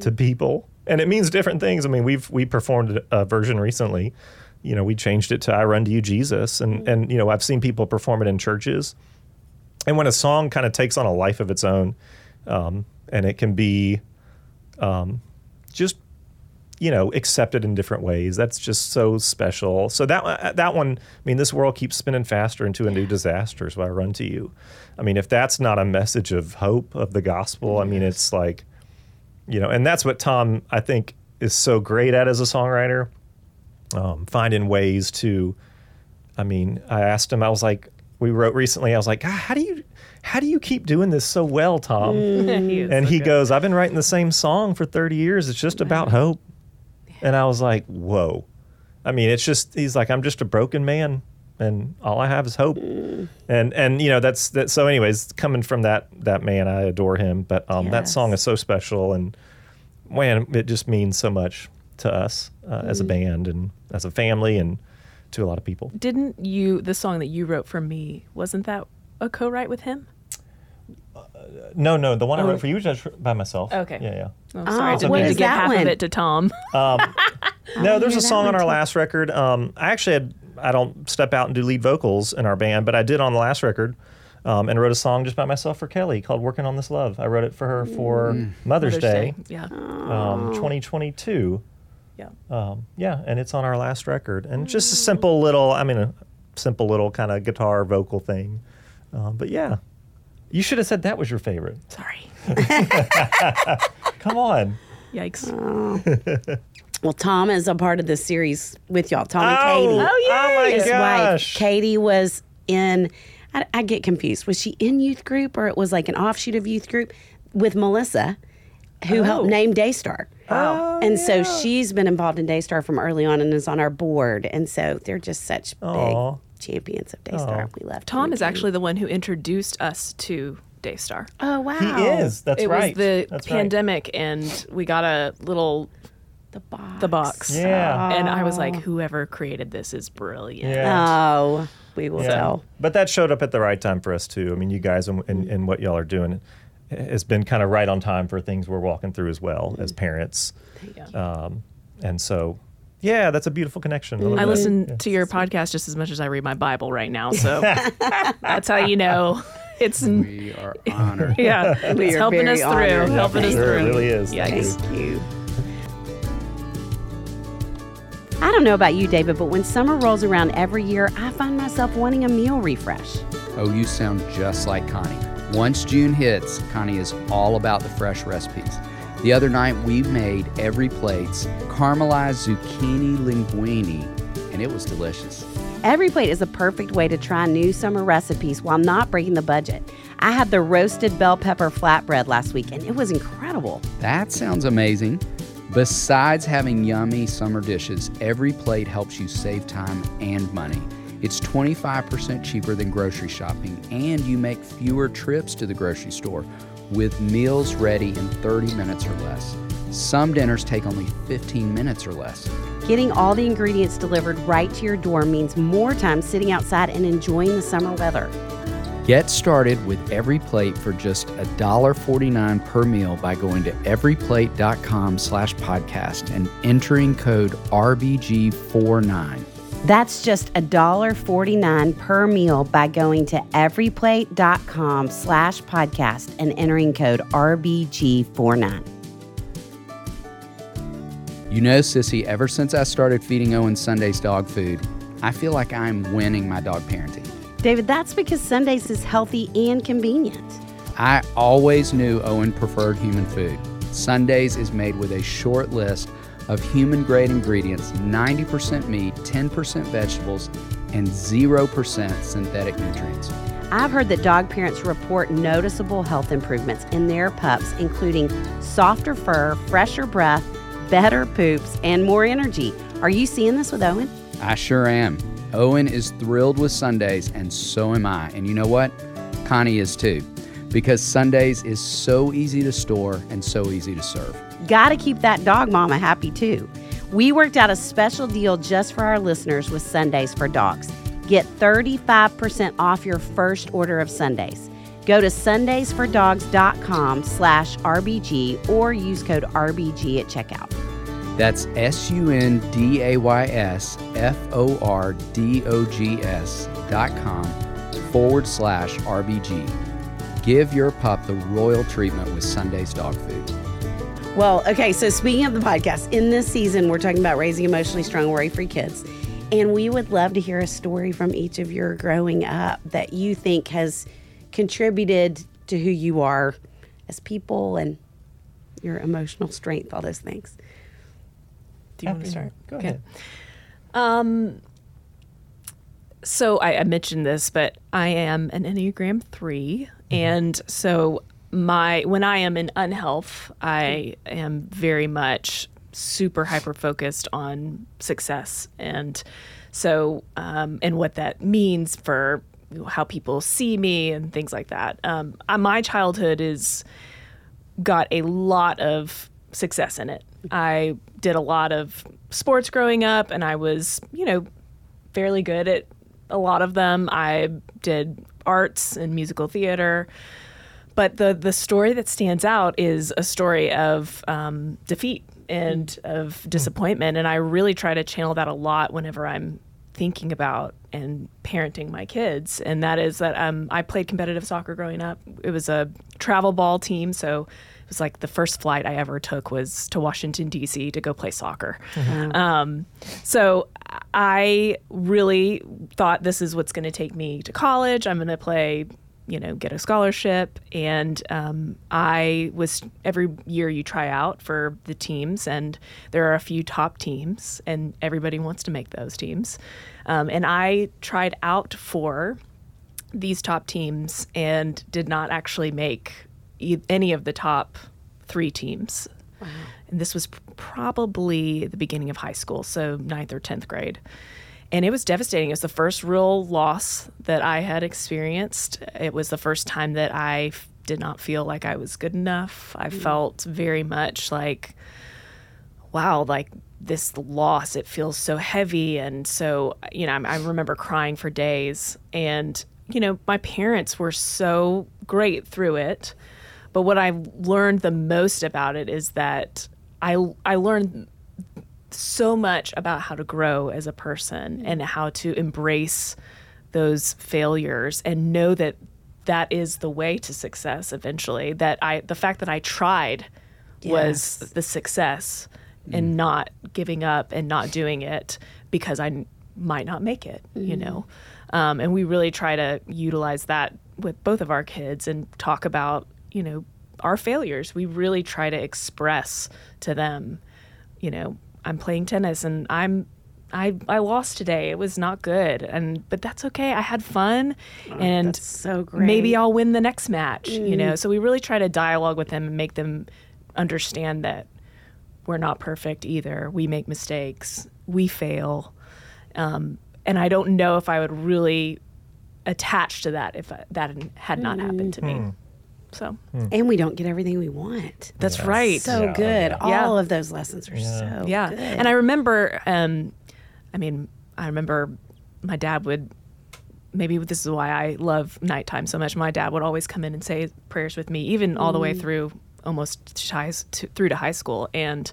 to people, and it means different things. I mean, we've we performed a version recently. You know, we changed it to "I Run to You, Jesus," and and you know, I've seen people perform it in churches, and when a song kind of takes on a life of its own, um, and it can be um, just you know accepted in different ways. That's just so special. So that uh, that one i mean this world keeps spinning faster into a new disaster so i run to you. I mean if that's not a message of hope of the gospel i mean it's like you know and that's what tom i think is so great at as a songwriter um, finding ways to i mean i asked him i was like we wrote recently i was like God, how do you how do you keep doing this so well tom? He and so he good. goes, I've been writing the same song for 30 years. It's just about hope. And I was like, whoa. I mean, it's just, he's like, I'm just a broken man and all I have is hope. And, and, you know, that's, that. So anyways, coming from that, that man, I adore him. But um, that song is so special. And man, it just means so much to us uh, as a band and as a family and to a lot of people. Didn't you the song that you wrote for me? Wasn't that a co-write with him? No, no, the one I Oh. wrote for you was just by myself. Okay. Yeah, yeah. Oh, sorry, I Oh, didn't what mean to is give that half one? of it to Tom. No, there's a song on our too. last record. Um, I actually had I don't step out and do lead vocals in our band, but I did on the last record, um, and wrote a song just by myself for Kelli called "Working on This Love." I wrote it for her for Mother's, Mother's Day, Yeah. um, 2022. Yeah. Um, yeah, and it's on our last record, and just a simple little, I mean, a simple little kind of guitar vocal thing. Um, but yeah, you should have said that was your favorite. Sorry. Come on. Yikes. Well, Tom is a part of this series with y'all. Tom and Oh, Katie. oh, oh my His wife. Katie was in, I, I get confused. Was she in youth group or it was like an offshoot of youth group with Melissa, who helped Oh. name Daystar? Wow. and so she's been involved in Daystar from early on and is on our board. And so they're just such Aw. big champions of Daystar. Aw. We love Tom and is Katie. actually the one who introduced us to Daystar. Oh, wow. He is. That's it right. was the That's right. pandemic, and we got a little The box. the box. Yeah. And I was like, whoever created this is brilliant. Yeah. Oh, we will tell. But that showed up at the right time for us too. I mean, you guys and, and, and what y'all are doing has been kind of right on time for things we're walking through as well as parents. Um, and so, yeah, that's a beautiful connection. love I that. listen Yeah. to your podcast just as much as I read my Bible right now, so that's how you know it's We are honored. yeah, We it's are helping very us through, honored. helping us Sure, it really is. Thank Yikes. Thank you. I don't know about you, David, but when summer rolls around every year, I find myself wanting a meal refresh. Oh, you sound just like Connie. Once June hits, Connie is all about the fresh recipes. The other night, we made EveryPlate's caramelized zucchini linguine, and it was delicious. Every plate is a perfect way to try new summer recipes while not breaking the budget. I had the roasted bell pepper flatbread last week, and it was incredible. That sounds amazing. Besides having yummy summer dishes, EveryPlate helps you save time and money. It's 25% cheaper than grocery shopping, and you make fewer trips to the grocery store with meals ready in 30 minutes or less. Some dinners take only 15 minutes or less. Getting all the ingredients delivered right to your door means more time sitting outside and enjoying the summer weather. Get started with EveryPlate for just $1.49 per meal by going to everyplate.com slash podcast and entering code RBG49. That's just $1.49 per meal by going to everyplate.com slash podcast and entering code RBG49. You know, Sissy, ever since I started feeding Owen Sundays dog food, I feel like I'm winning my dog parenting. David, that's because Sundays is healthy and convenient. I always knew Owen preferred human food. Sundays is made with a short list of human grade ingredients 90% meat, 10% vegetables, and 0% synthetic nutrients. I've heard that dog parents report noticeable health improvements in their pups, including softer fur, fresher breath, better poops, and more energy. Are you seeing this with Owen? I sure am. Owen is thrilled with Sundays, and so am I. And you know what? Connie is too, because Sundays is so easy to store and so easy to serve. Got to keep that dog mama happy too. We worked out a special deal just for our listeners with Sundays for Dogs. Get 35% off your first order of Sundays. Go to sundaysfordogs.com slash RBG or use code RBG at checkout. That's S U N D A Y S F O R D O G S dot com forward slash RBG. Give your pup the royal treatment with Sundays dog food. Well, okay, so speaking of the podcast, in this season, we're talking about raising emotionally strong, worry free kids. And we would love to hear a story from each of your growing up that you think has contributed to who you are as people and your emotional strength, all those things. Do you want to start? Go Okay. ahead. Um, so I, I mentioned this, but I am an Enneagram 3 and so my when I am in unhealth, I am very much super hyper focused on success and so um, and what that means for how people see me and things like that. Um, my childhood is got a lot of success in it. I did a lot of sports growing up, and I was, you know, fairly good at a lot of them. I did arts and musical theater. But the, the story that stands out is a story of um, defeat and of disappointment. And I really try to channel that a lot whenever I'm thinking about and parenting my kids. And that is that um, I played competitive soccer growing up. It was a travel ball team. So it was like the first flight I ever took was to Washington, D.C. to go play soccer. Um, so I really thought this is what's going to take me to college. I'm going to play, you know, get a scholarship. And um, I was, every year you try out for the teams, and there are a few top teams, and everybody wants to make those teams. Um, and I tried out for these top teams and did not actually make e- any of the top three teams. Wow. And this was probably the beginning of high school, so ninth or 10th grade. And it was devastating. It was the first real loss that I had experienced. It was the first time that I f- did not feel like I was good enough. I mm. felt very much like, wow, like this loss, it feels so heavy. And so, you know, I, I remember crying for days. And, you know, my parents were so great through it. But what I learned the most about it is that I, I learned so much about how to grow as a person mm. and how to embrace those failures and know that that is the way to success eventually that i the fact that i tried was the success and mm. not giving up and not doing it because I n- might not make it, you mm. know. Um, and we really try to utilize that with both of our kids and talk about, you know, our failures. We really try to express to them, you know, I'm playing tennis and I'm I, I lost today. It was not good, and but that's okay. I had fun, and that's so great. maybe I'll win the next match. You know, so we really try to dialogue with them and make them understand that we're not perfect either. We make mistakes. We fail. Um, and I don't know if I would really attach to that if I, that had not happened to me. So And we don't get everything we want. that's right. So Yeah. good. Yeah. All of those lessons are so yeah. good. And I remember, um, I mean, I remember my dad would. Maybe this is why I love nighttime so much. My dad would always come in and say prayers with me, even all the way through almost high, to, through to high school. And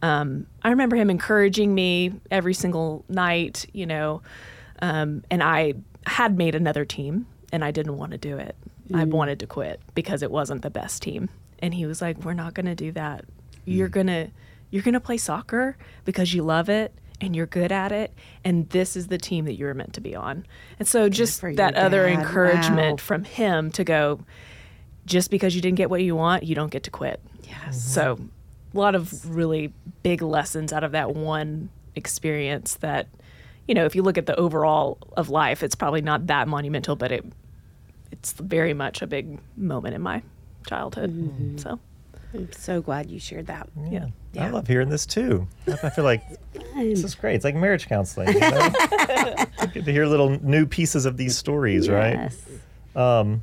um, I remember him encouraging me every single night, you know. Um, and I had made another team, and I didn't want to do it. I wanted to quit because it wasn't the best team. And he was like, "We're not going to do that. You're gonna you're gonna play soccer because you love it." And you're good at it, and this is the team that you're meant to be on. And so, just that other dad. encouragement Wow. from him to go, just because you didn't get what you want, you don't get to quit. yes. So, a lot of really big lessons out of that one experience that, you know, if you look at the overall of life, it's probably not that monumental, but it it's very much a big moment in my childhood. So, I'm so glad you shared that. Yeah. I love hearing this too. I feel like this is great. It's like marriage counseling. You know? Good to hear little new pieces of these stories, right? Yes.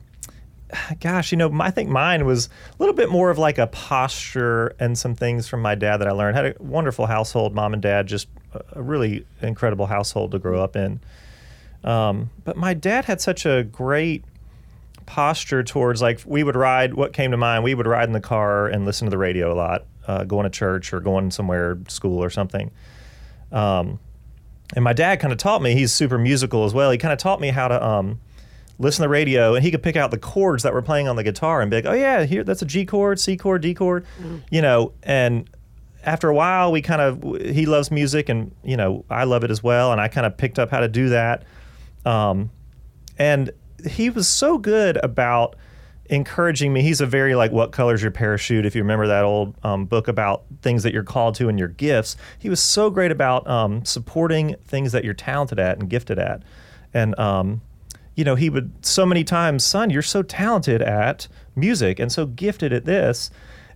Gosh, you know, I think mine was a little bit more of like a posture and some things from my dad that I learned. Had a wonderful household, mom and dad, just a- a really incredible household to grow up in. Um, but my dad had such a great posture towards like we would ride. What came to mind? We would ride in the car and listen to the radio a lot, uh, going to church or going somewhere, school or something. Um, and my dad kind of taught me. He's super musical as well. He kind of taught me how to um, listen to the radio, and he could pick out the chords that were playing on the guitar and be like, "Oh yeah, here that's a G chord, C chord, D chord," you know. And after a while, we kind of he loves music, and you know I love it as well, and I kind of picked up how to do that. Um, and he was so good about encouraging me. He's a very like, "What color's your parachute?" If you remember that old um, book about things that you're called to and your gifts, he was so great about um, supporting things that you're talented at and gifted at, and um, you know, he would so many times, son, you're so talented at music and so gifted at this.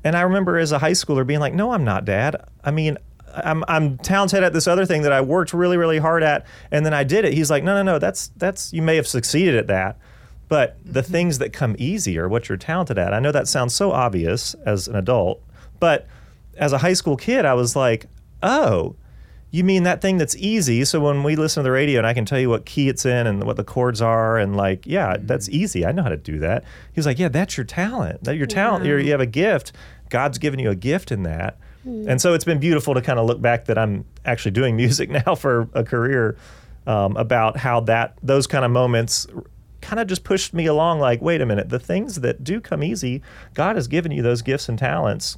And I remember as a high schooler being like, no, I'm not, dad. I mean, I'm, I'm talented at this other thing that I worked really, really hard at. And then I did it. He's like, no, no, no, that's, that's, you may have succeeded at that. But the mm-hmm. things that come easy are what you're talented at. I know that sounds so obvious as an adult, but as a high school kid, I was like, oh, you mean that thing that's easy? So when we listen to the radio and I can tell you what key it's in and what the chords are and like, yeah, mm-hmm. that's easy. I know how to do that. He was like, yeah, that's your talent. That your talent. You're, you have a gift. God's given you a gift in that. And so it's been beautiful to kind of look back that I'm actually doing music now for a career um, about how that those kind of moments kind of just pushed me along. Like, wait a minute, the things that do come easy, God has given you those gifts and talents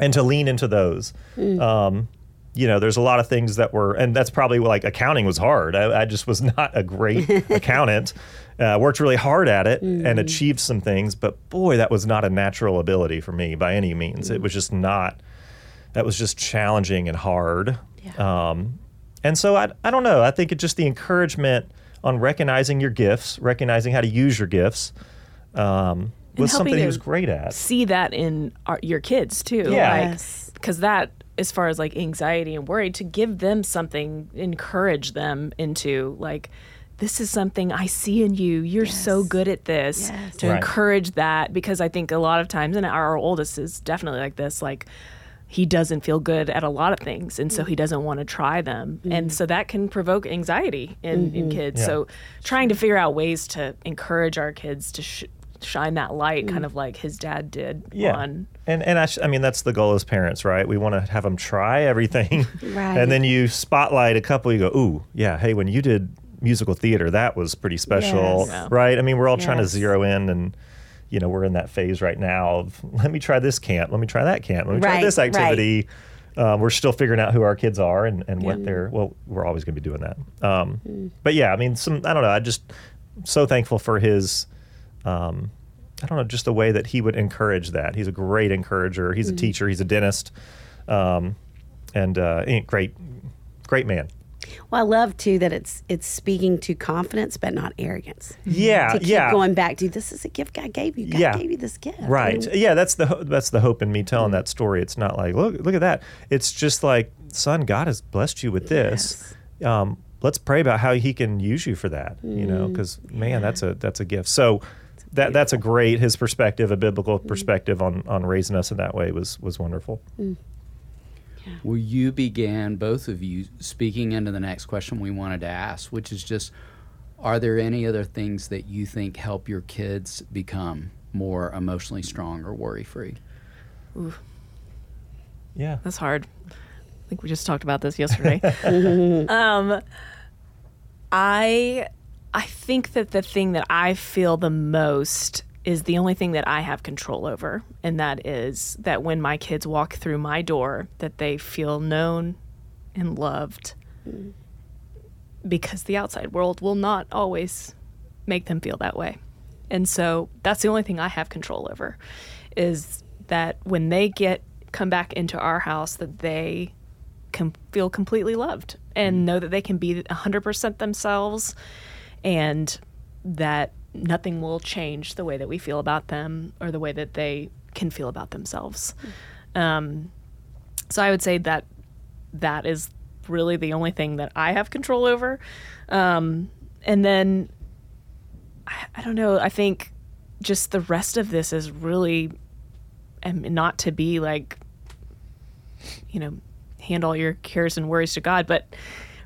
and to lean into those. Um, you know, there's a lot of things that were, and that's probably like accounting was hard. I, I just was not a great accountant. Uh, worked really hard at it and achieved some things, but boy, that was not a natural ability for me by any means. It was just not. That was just challenging and hard. Um, and so I, I don't know. I think it's just the encouragement on recognizing your gifts, recognizing how to use your gifts, um, was something he was great at. See that in our, your kids too. Yeah. Yes. Because that, as far as like anxiety and worry, to give them something, encourage them into like, this is something I see in you. You're so good at this. Yes. To Right. encourage that, because I think a lot of times, and our oldest is definitely like this, like he doesn't feel good at a lot of things and so he doesn't want to try them and mm. so that can provoke anxiety in, in mm-hmm. kids Yeah. so trying to figure out ways to encourage our kids to sh- shine that light kind mm. of like his dad did yeah. on And and I, sh- I mean that's the goal as parents, right? We want to have them try everything, Right. and then you spotlight a couple. You go, ooh, yeah, hey, when you did musical theater, that was pretty special, Yes. Yeah. right? I mean, we're all trying to zero in, and you know, we're in that phase right now of let me try this camp, let me try that camp, let me try Right, this right. activity. Uh, we're still figuring out who our kids are and, and what they're. Well, we're always going to be doing that. Um, Mm. But yeah, I mean, some I don't know. I just so thankful for his. Um, I don't know, just the way that he would encourage that. He's a great encourager. He's a teacher. He's a dentist, um, and uh, great, great man. Well, I love too that it's it's speaking to confidence but not arrogance. Mm-hmm. Yeah, To keep yeah, going back to this is a gift God gave you. God Yeah. gave you this gift. right. And- Yeah, that's the ho- that's the hope in me telling mm-hmm. that story. It's not like look look at that. It's just like son, God has blessed you with this. Um, let's pray about how He can use you for that. You know, mm. because man, that's a that's a gift. So. That, that's a great his perspective, a biblical mm-hmm. perspective on, on raising us in that way was was wonderful. Mm. Well, you began, both of you, speaking into the next question we wanted to ask, which is just are there any other things that you think help your kids become more emotionally strong or worry free? Yeah. that's hard i think we just talked about this yesterday um, i i think that the thing that i feel the most is the only thing that i have control over and that is that when my kids walk through my door that they feel known and loved because the outside world will not always make them feel that way. And so that's the only thing I have control over is that when they get come back into our house that they can feel completely loved and mm. know that they can be 100% themselves and that nothing will change the way that we feel about them or the way that they can feel about themselves. Um, so I would say that that is really the only thing that I have control over. Um, and then I, I don't know. I think just the rest of this is really, and not to be like, you know, hand all your cares and worries to God, but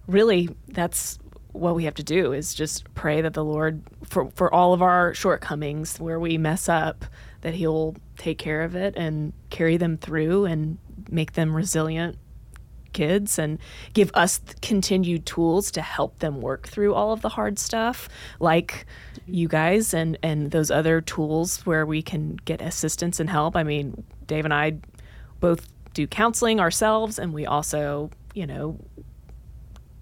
really that's what we have to do is just pray that the Lord, for, for all of our shortcomings where we mess up, that He'll take care of it and carry them through and make them resilient kids and give us continued tools to help them work through all of the hard stuff like you guys and and those other tools where we can get assistance and help. I mean dave and i both do counseling ourselves and we also you know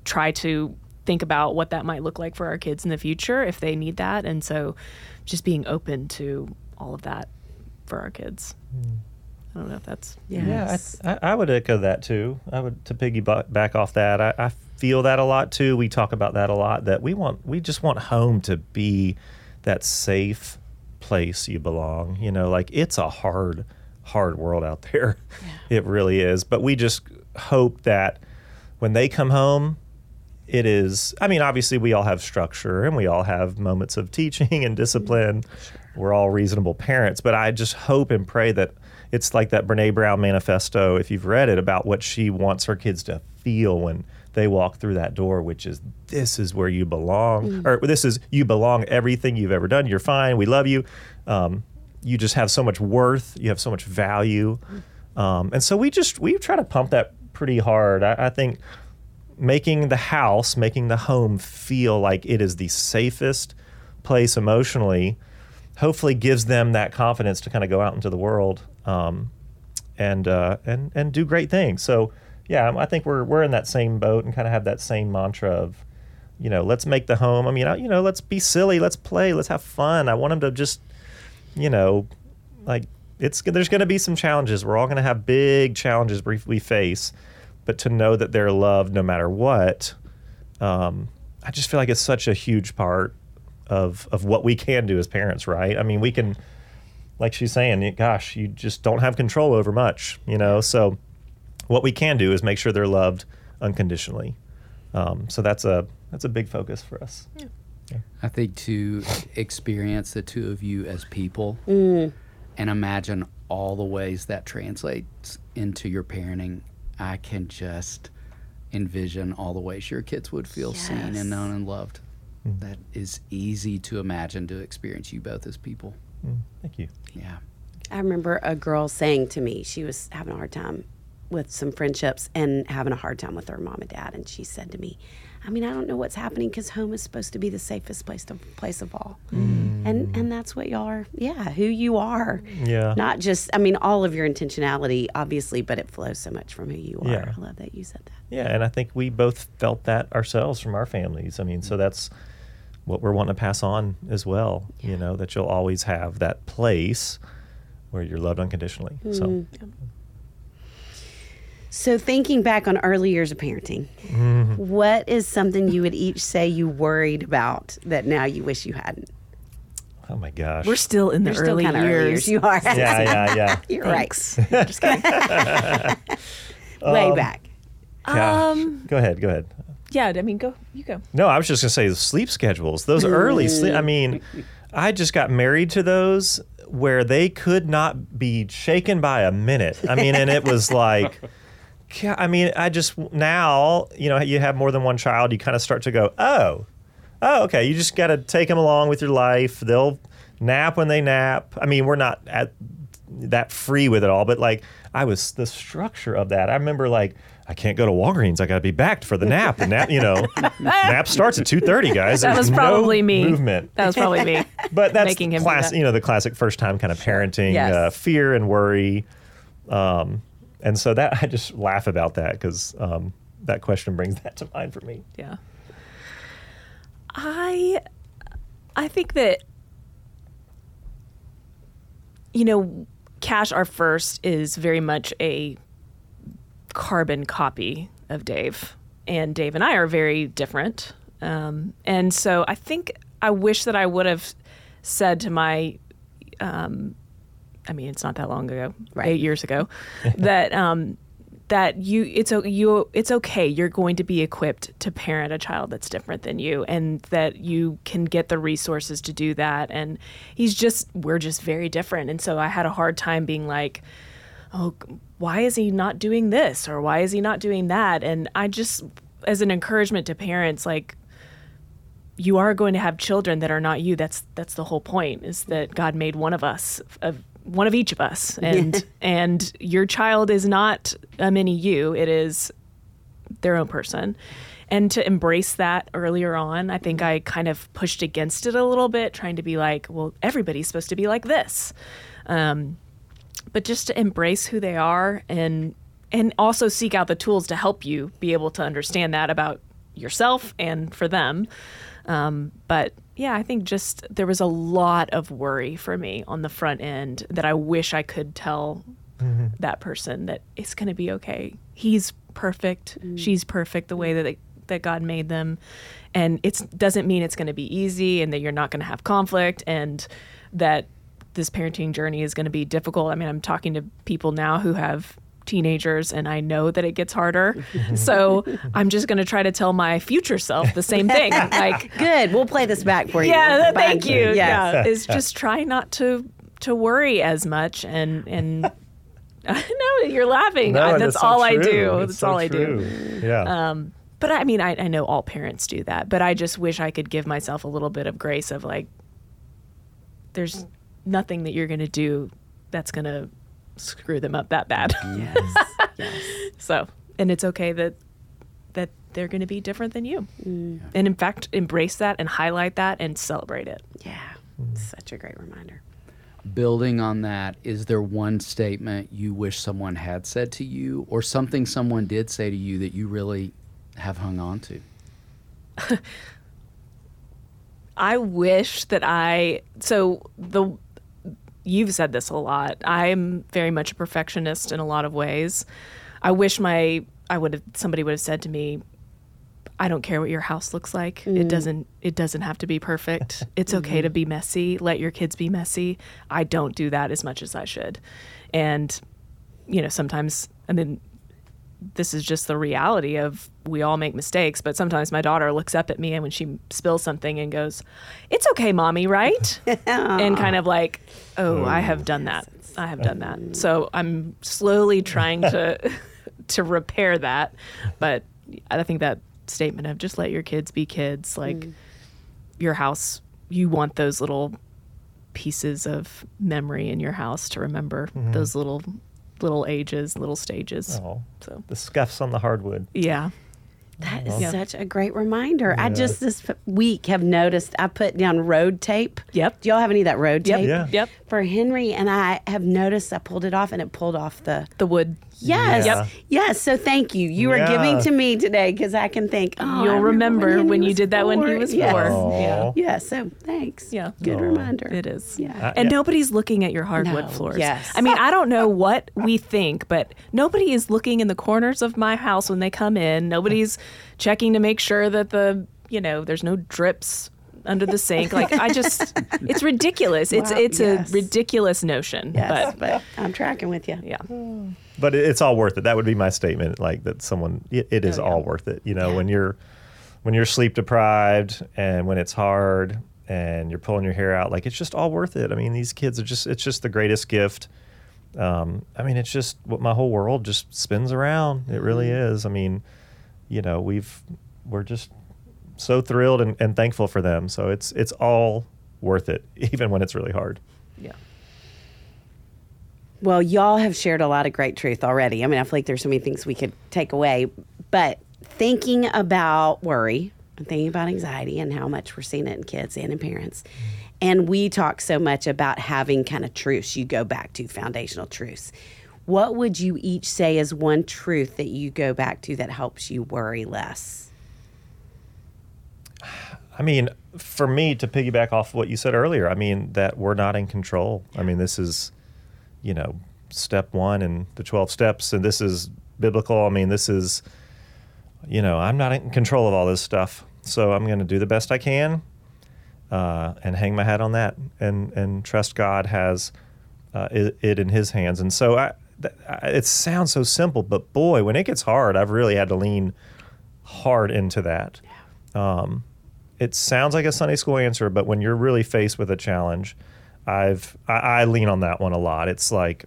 try to think about what that might look like for our kids in the future if they need that and so just being open to all of that for our kids i don't know if that's Yeah, I, I, I would echo that too. I would to piggyback back off that. I, I feel that a lot too. We talk about that a lot. That we want, we just want home to be that safe place you belong. You know, like it's a hard, hard world out there. It really is. But we just hope that when they come home, it is. I mean, obviously, we all have structure and we all have moments of teaching and discipline. We're all reasonable parents, but I just hope and pray that it's like that Brene Brown manifesto, if you've read it, about what she wants her kids to feel when they walk through that door, which is this is where you belong, or this is you belong. Everything you've ever done, you're fine. We love you. Um, you just have so much worth. You have so much value, um, and so we just we try to pump that pretty hard. I, I think making the house, making the home feel like it is the safest place emotionally, hopefully gives them that confidence to kind of go out into the world um, and uh, and and do great things. So yeah, I think we're we're in that same boat and kind of have that same mantra of, you know, let's make the home. I mean, you know, let's be silly, let's play, let's have fun. I want them to just, you know, like it's there's going to be some challenges. We're all going to have big challenges we, we face, but to know that they're loved no matter what, um, I just feel like it's such a huge part of of what we can do as parents, right? I mean, we can, like she's saying, gosh, you just don't have control over much, you know. So what we can do is make sure they're loved unconditionally. Um, so that's a that's a big focus for us. I think to experience the two of you as people and imagine all the ways that translates into your parenting, I can just envision all the ways your kids would feel seen and known and loved. Hmm. That is easy to imagine to experience you both as people. Hmm. Thank you. Yeah. I remember a girl saying to me, she was having a hard time with some friendships and having a hard time with her mom and dad. And she said to me, I mean, I don't know what's happening because home is supposed to be the safest place to place of all. Mm. And and that's what y'all are. Yeah, who you are. Yeah. Not just, I mean, all of your intentionality, obviously, but it flows so much from who you are. Yeah. I love that you said that. Yeah, and I think we both felt that ourselves from our families. I mean, so mm-hmm. that's what we're wanting to pass on as well. You know, that you'll always have that place where you're loved unconditionally. So mm-hmm. So, thinking back on early years of parenting, what is something you would each say you worried about that now you wish you hadn't? oh my gosh. we're still in the You're early kind early years. years You are. yeah, yeah, yeah. You're Thanks. right. Just kidding. Way Um, back. Um, go ahead, go ahead. yeah i mean go you go No, I was just gonna say the sleep schedules. Those early sleep. I mean, I just got married to those where they could not be shaken by a minute. I mean, and it was like, ca- I mean, I just now, you know, you have more than one child, you kind of start to go, oh, oh, okay. You just got to take them along with your life. They'll nap when they nap. I mean, we're not at that free with it all, but like I was the structure of that. I remember like I can't go to Walgreens. I got to be backed for the nap. The nap, you know, nap starts at two thirty, guys. that There's was no probably me Movement, that was probably me but that's making him class. that. You know, the classic first time kind of parenting, Yes. uh, fear and worry, um, and so that I just laugh about that because um, that question brings that to mind for me. Yeah. I I think that you know, Cash Our First is very much a carbon copy of Dave. And Dave and I are very different. Um, and so I think I wish that I would have said to my um, I mean, it's not that long ago, Right. eight years ago, that um, that you it's o- you it's okay. You're going to be equipped to parent a child that's different than you, and that you can get the resources to do that. And he's just we're just very different, and so I had a hard time being like, oh, why is he not doing this or why is he not doing that? And I just as an encouragement to parents, like you are going to have children that are not you. That's that's the whole point. Is that God made one of us, of one of each of us, and and your child is not a mini you. It is their own person. And to embrace that earlier on, I think I kind of pushed against it a little bit, trying to be like, well, everybody's supposed to be like this. Um, but just to embrace who they are and and also seek out the tools to help you be able to understand that about yourself and for them. Um, but yeah, I think just there was a lot of worry for me on the front end that I wish I could tell that person that it's going to be okay. He's perfect. She's perfect the way that they, that God made them, and it doesn't mean it's going to be easy and that you're not going to have conflict and that this parenting journey is going to be difficult. I mean, I'm talking to people now who have teenagers and I know that it gets harder. so I'm just going to try to tell my future self the same thing. Like, Good. We'll play this back for you. yeah, thank you. Yes. Yeah, is just try not to to worry as much and and no, you're laughing. No, I- that's it's so all I do. It's That's so all I do. Yeah. Um, but I mean, I, I know all parents do that. But I just wish I could give myself a little bit of grace of like, there's nothing that you're going to do that's going to screw them up that bad. Yes. yes. so, and it's okay that that they're going to be different than you. Mm. And in fact, embrace that and highlight that and celebrate it. Yeah. Such a great reminder. Building on that, is there one statement you wish someone had said to you, or something someone did say to you that you really have hung on to? I wish that I so the you've said this a lot. I'm very much a perfectionist in a lot of ways. I wish my I would have somebody would have said to me, I don't care what your house looks like. It mm. doesn't it doesn't have to be perfect. It's okay to mm-hmm. be messy. Let your kids be messy. I don't do that as much as I should. And you know, sometimes I mean this is just the reality of we all make mistakes, but sometimes my daughter looks up at me and when she spills something and goes, "It's okay, mommy, right?" and kind of like, "Oh, I oh, have done that. I have done that." Oh. So I'm slowly trying to to repair that, but I think that statement of just let your kids be kids, like mm. your house, you want those little pieces of memory in your house to remember mm-hmm. those little little ages, little stages. Oh, So the scuffs on the hardwood. yeah. That is such a great reminder. I just this week have noticed I put down road tape. Yep. Do y'all have any of that road Yep. tape? Yeah. Yep. For Henry and I have noticed I pulled it off and it pulled off the The wood. Yes. Yeah. Yes. So thank you. You are giving to me today because I can think. Oh, You'll remember Henry when you was did that when he four. was Yes. four. Aw. Yeah. Yeah. So thanks. Yeah. Good Aw. reminder. It is. Yeah. Uh, And yeah. nobody's looking at your hardwood No, floors. yes. I mean, I don't know what we think, but nobody is looking in the corners of my house when they come in. Nobody's checking to make sure that the, you know, there's no drips under the sink. Like I just it's ridiculous. It's Wow, it's yes. a ridiculous notion. Yes. But But, I'm tracking with you. yeah. But it's all worth it. That would be my statement. Like that, someone it, it is Oh, yeah. all worth it. You know, when you're when you're sleep deprived and when it's hard and you're pulling your hair out, like it's just all worth it. I mean, these kids are just it's just the greatest gift. Um, I mean, it's just what my whole world just spins around. It really Mm-hmm. is. I mean, you know, we've we're just so thrilled and, and thankful for them. So it's it's all worth it, even when it's really hard. Yeah. Well, y'all have shared a lot of great truth already. I mean, I feel like there's so many things we could take away, but thinking about worry and thinking about anxiety and how much we're seeing it in kids and in parents. And we talk so much about having kind of truths you go back to, foundational truths. What would you each say is one truth that you go back to that helps you worry less? I mean, for me to piggyback off what you said earlier, I mean that we're not in control. I mean, this is, you know, step one and the twelve steps, and this is biblical. I mean, this is, you know, I'm not in control of all this stuff, so I'm going to do the best I can, uh, and hang my hat on that, and and trust God has uh, it, it in His hands. And so I, th- I, it sounds so simple, but boy, when it gets hard, I've really had to lean hard into that. Um, it sounds like a Sunday school answer, but when you're really faced with a challenge, I've I, I lean on that one a lot. It's like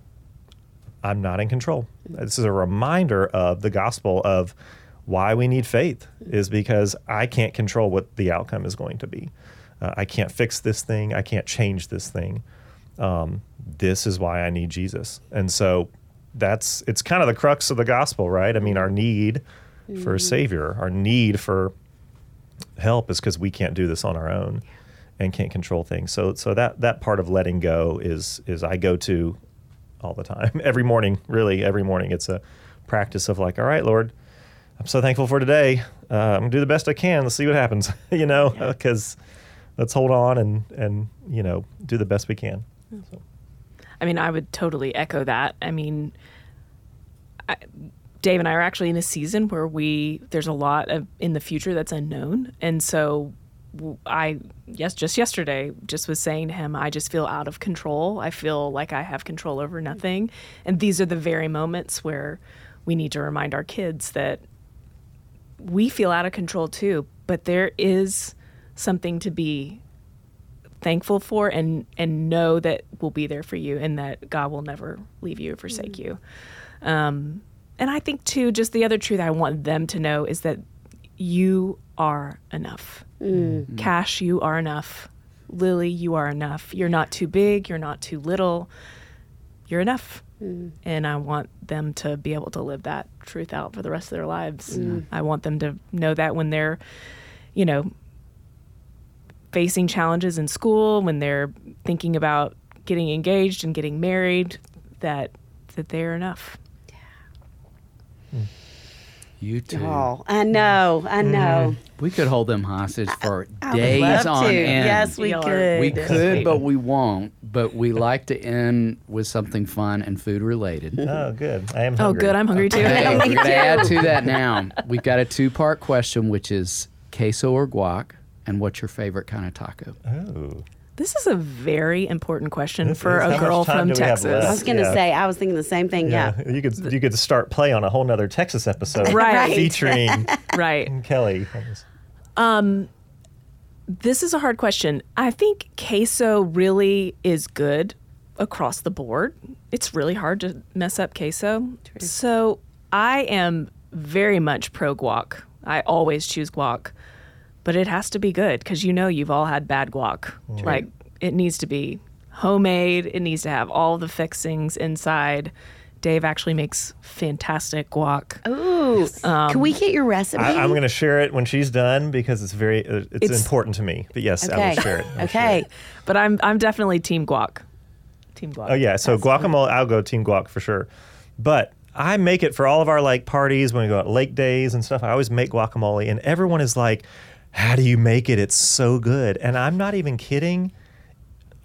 I'm not in control. This is a reminder of the gospel of why we need faith is because I can't control what the outcome is going to be. Uh, I can't fix this thing. I can't change this thing. Um, this is why I need Jesus. And so that's it's kind of the crux of the gospel, right? I mean, our need for a savior, our need for help is because we can't do this on our own and can't control things. So so that that part of letting go is is I go to all the time. Every morning, really every morning it's a practice of like, all right, Lord, I'm so thankful for today. Uh, I'm gonna do the best I can. Let's see what happens, you know, because let's hold on and and you know do the best we can. So, I mean, I would totally echo that. I mean, I, Dave and I are actually in a season where we there's a lot of in the future that's unknown, and so I yes, just yesterday, just was saying to him, I just feel out of control. I feel like I have control over nothing, and these are the very moments where we need to remind our kids that we feel out of control too, but there is something to be thankful for and and know that we'll be there for you and that God will never leave you or forsake you. Um, and I think too, just the other truth I want them to know is that you are enough. Mm. Mm. Cash, you are enough. Lily, you are enough. You're not too big. You're not too little. You're enough. Mm. And I want them to be able to live that truth out for the rest of their lives. I want them to know that when they're, you know, facing challenges in school, when they're thinking about getting engaged and getting married, that that they're enough. Hmm. You too. Oh, I know, I mm-hmm. know. We could hold them hostage for I would days love on to. end. Yes, we Y'all could. We could, but we won't. But we like to end with something fun and food related. oh, good. I am. Oh, hungry. good. I'm hungry too. Okay, Me we're going too. to add to that now. We've got a two part question, which is queso or guac, and what's your favorite kind of taco? Oh. This is a very important question This for is. a How girl from do we have Texas. I was going to Yeah. say, I was thinking the same thing. Yeah. You could you could start play on a whole nother Texas episode, Right. Featuring Right. Kelli. Um, This is a hard question. I think queso really is good across the board. It's really hard to mess up queso. So I am very much pro guac. I always choose guac, but it has to be good because you know you've all had bad guac. Like it needs to be homemade. It needs to have all the fixings inside. Dave actually makes fantastic guac. Ooh. Can we get your recipe? I, I'm going to share it when she's done because it's very uh, it's, It's- important to me. But yes, I will share it. I will share okay. it. But I'm I'm definitely team guac. Team guac. Oh yeah, so guacamole, I'll go team guac for sure. But I make it for all of our like parties when we go out lake days and stuff. I always make guacamole, and everyone is like, "How do you make it? It's so good." And I'm not even kidding.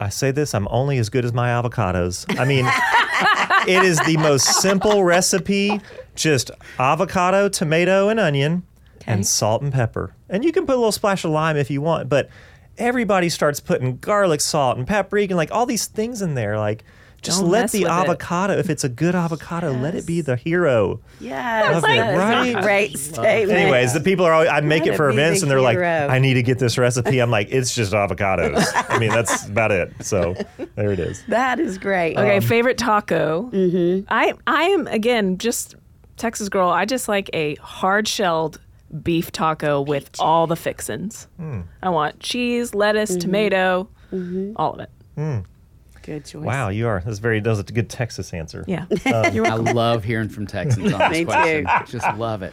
I say this, I'm only as good as my avocados. I mean, it is the most simple recipe just avocado, tomato, and onion, and salt and pepper. And you can put a little splash of lime if you want, but everybody starts putting garlic, salt, and paprika, and like all these things in there. Like, just Don't let the with it. avocado, if it's a good avocado, let it be the hero. Yes. Love it, that is a right? Great statement. Anyways, the people are always, I make Let it for it be the events and they're like. I need to get this recipe. I'm like, it's just avocados. I mean, that's about it. So there it is. that is great. Okay, um, favorite taco. Mm-hmm. I I am again just Texas girl. I just like a hard shelled beef taco with all the fixins. Hmm. I want cheese, lettuce, mm-hmm. tomato, mm-hmm. all of it. Hmm. Good choice. Wow, you are. That's very, that's a good Texas answer. Yeah. I love hearing from Texans on this Me question. too. Just love it.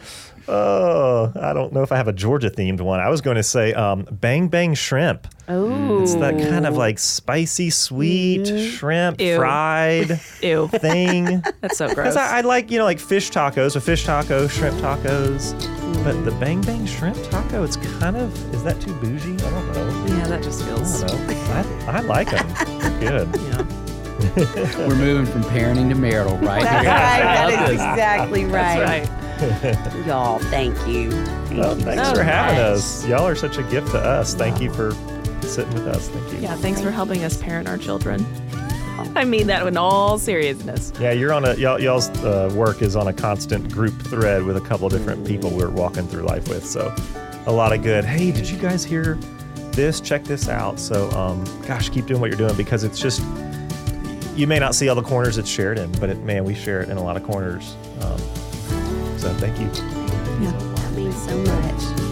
Oh, I don't know if I have a Georgia themed one. I was going to say um, bang bang shrimp. Oh. It's that kind of like spicy, sweet shrimp Ew. fried Ew. thing. That's so gross. I, I like, you know, like fish tacos, a fish taco, shrimp tacos. But the bang bang shrimp taco, it's kind of, is that too bougie? I don't know. yeah, that just feels. don't. I, I like them. They're good. Yeah. We're moving from parenting to marital, right? That's here. right. That is this. exactly right. That's right. Y'all, thank you. Thank Well, you thanks so for having much. us. Y'all are such a gift to us. Thank you for sitting with us. Thank you. Yeah, thanks for helping us parent our children. I mean that in all seriousness. Yeah, you're on a y'all, y'all's uh, work is on a constant group thread with a couple of different people we're walking through life with. So, a lot of good. Hey, did you guys hear this? Check this out. So, um, gosh, keep doing what you're doing because it's just you may not see all the corners it's shared in, but it, man, we share it in a lot of corners. Um, so, thank you. Yeah, That means so much.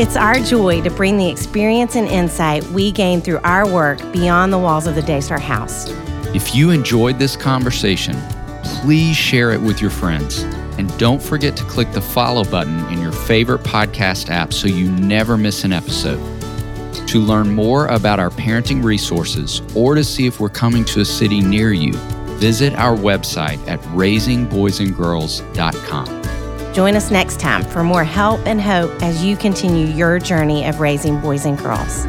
It's our joy to bring the experience and insight we gain through our work beyond the walls of the Daystar House. If you enjoyed this conversation, please share it with your friends. And don't forget to click the follow button in your favorite podcast app so you never miss an episode. To learn more about our parenting resources or to see if we're coming to a city near you, visit our website at raisingboysandgirls.com. Join us next time for more help and hope as you continue your journey of raising boys and girls.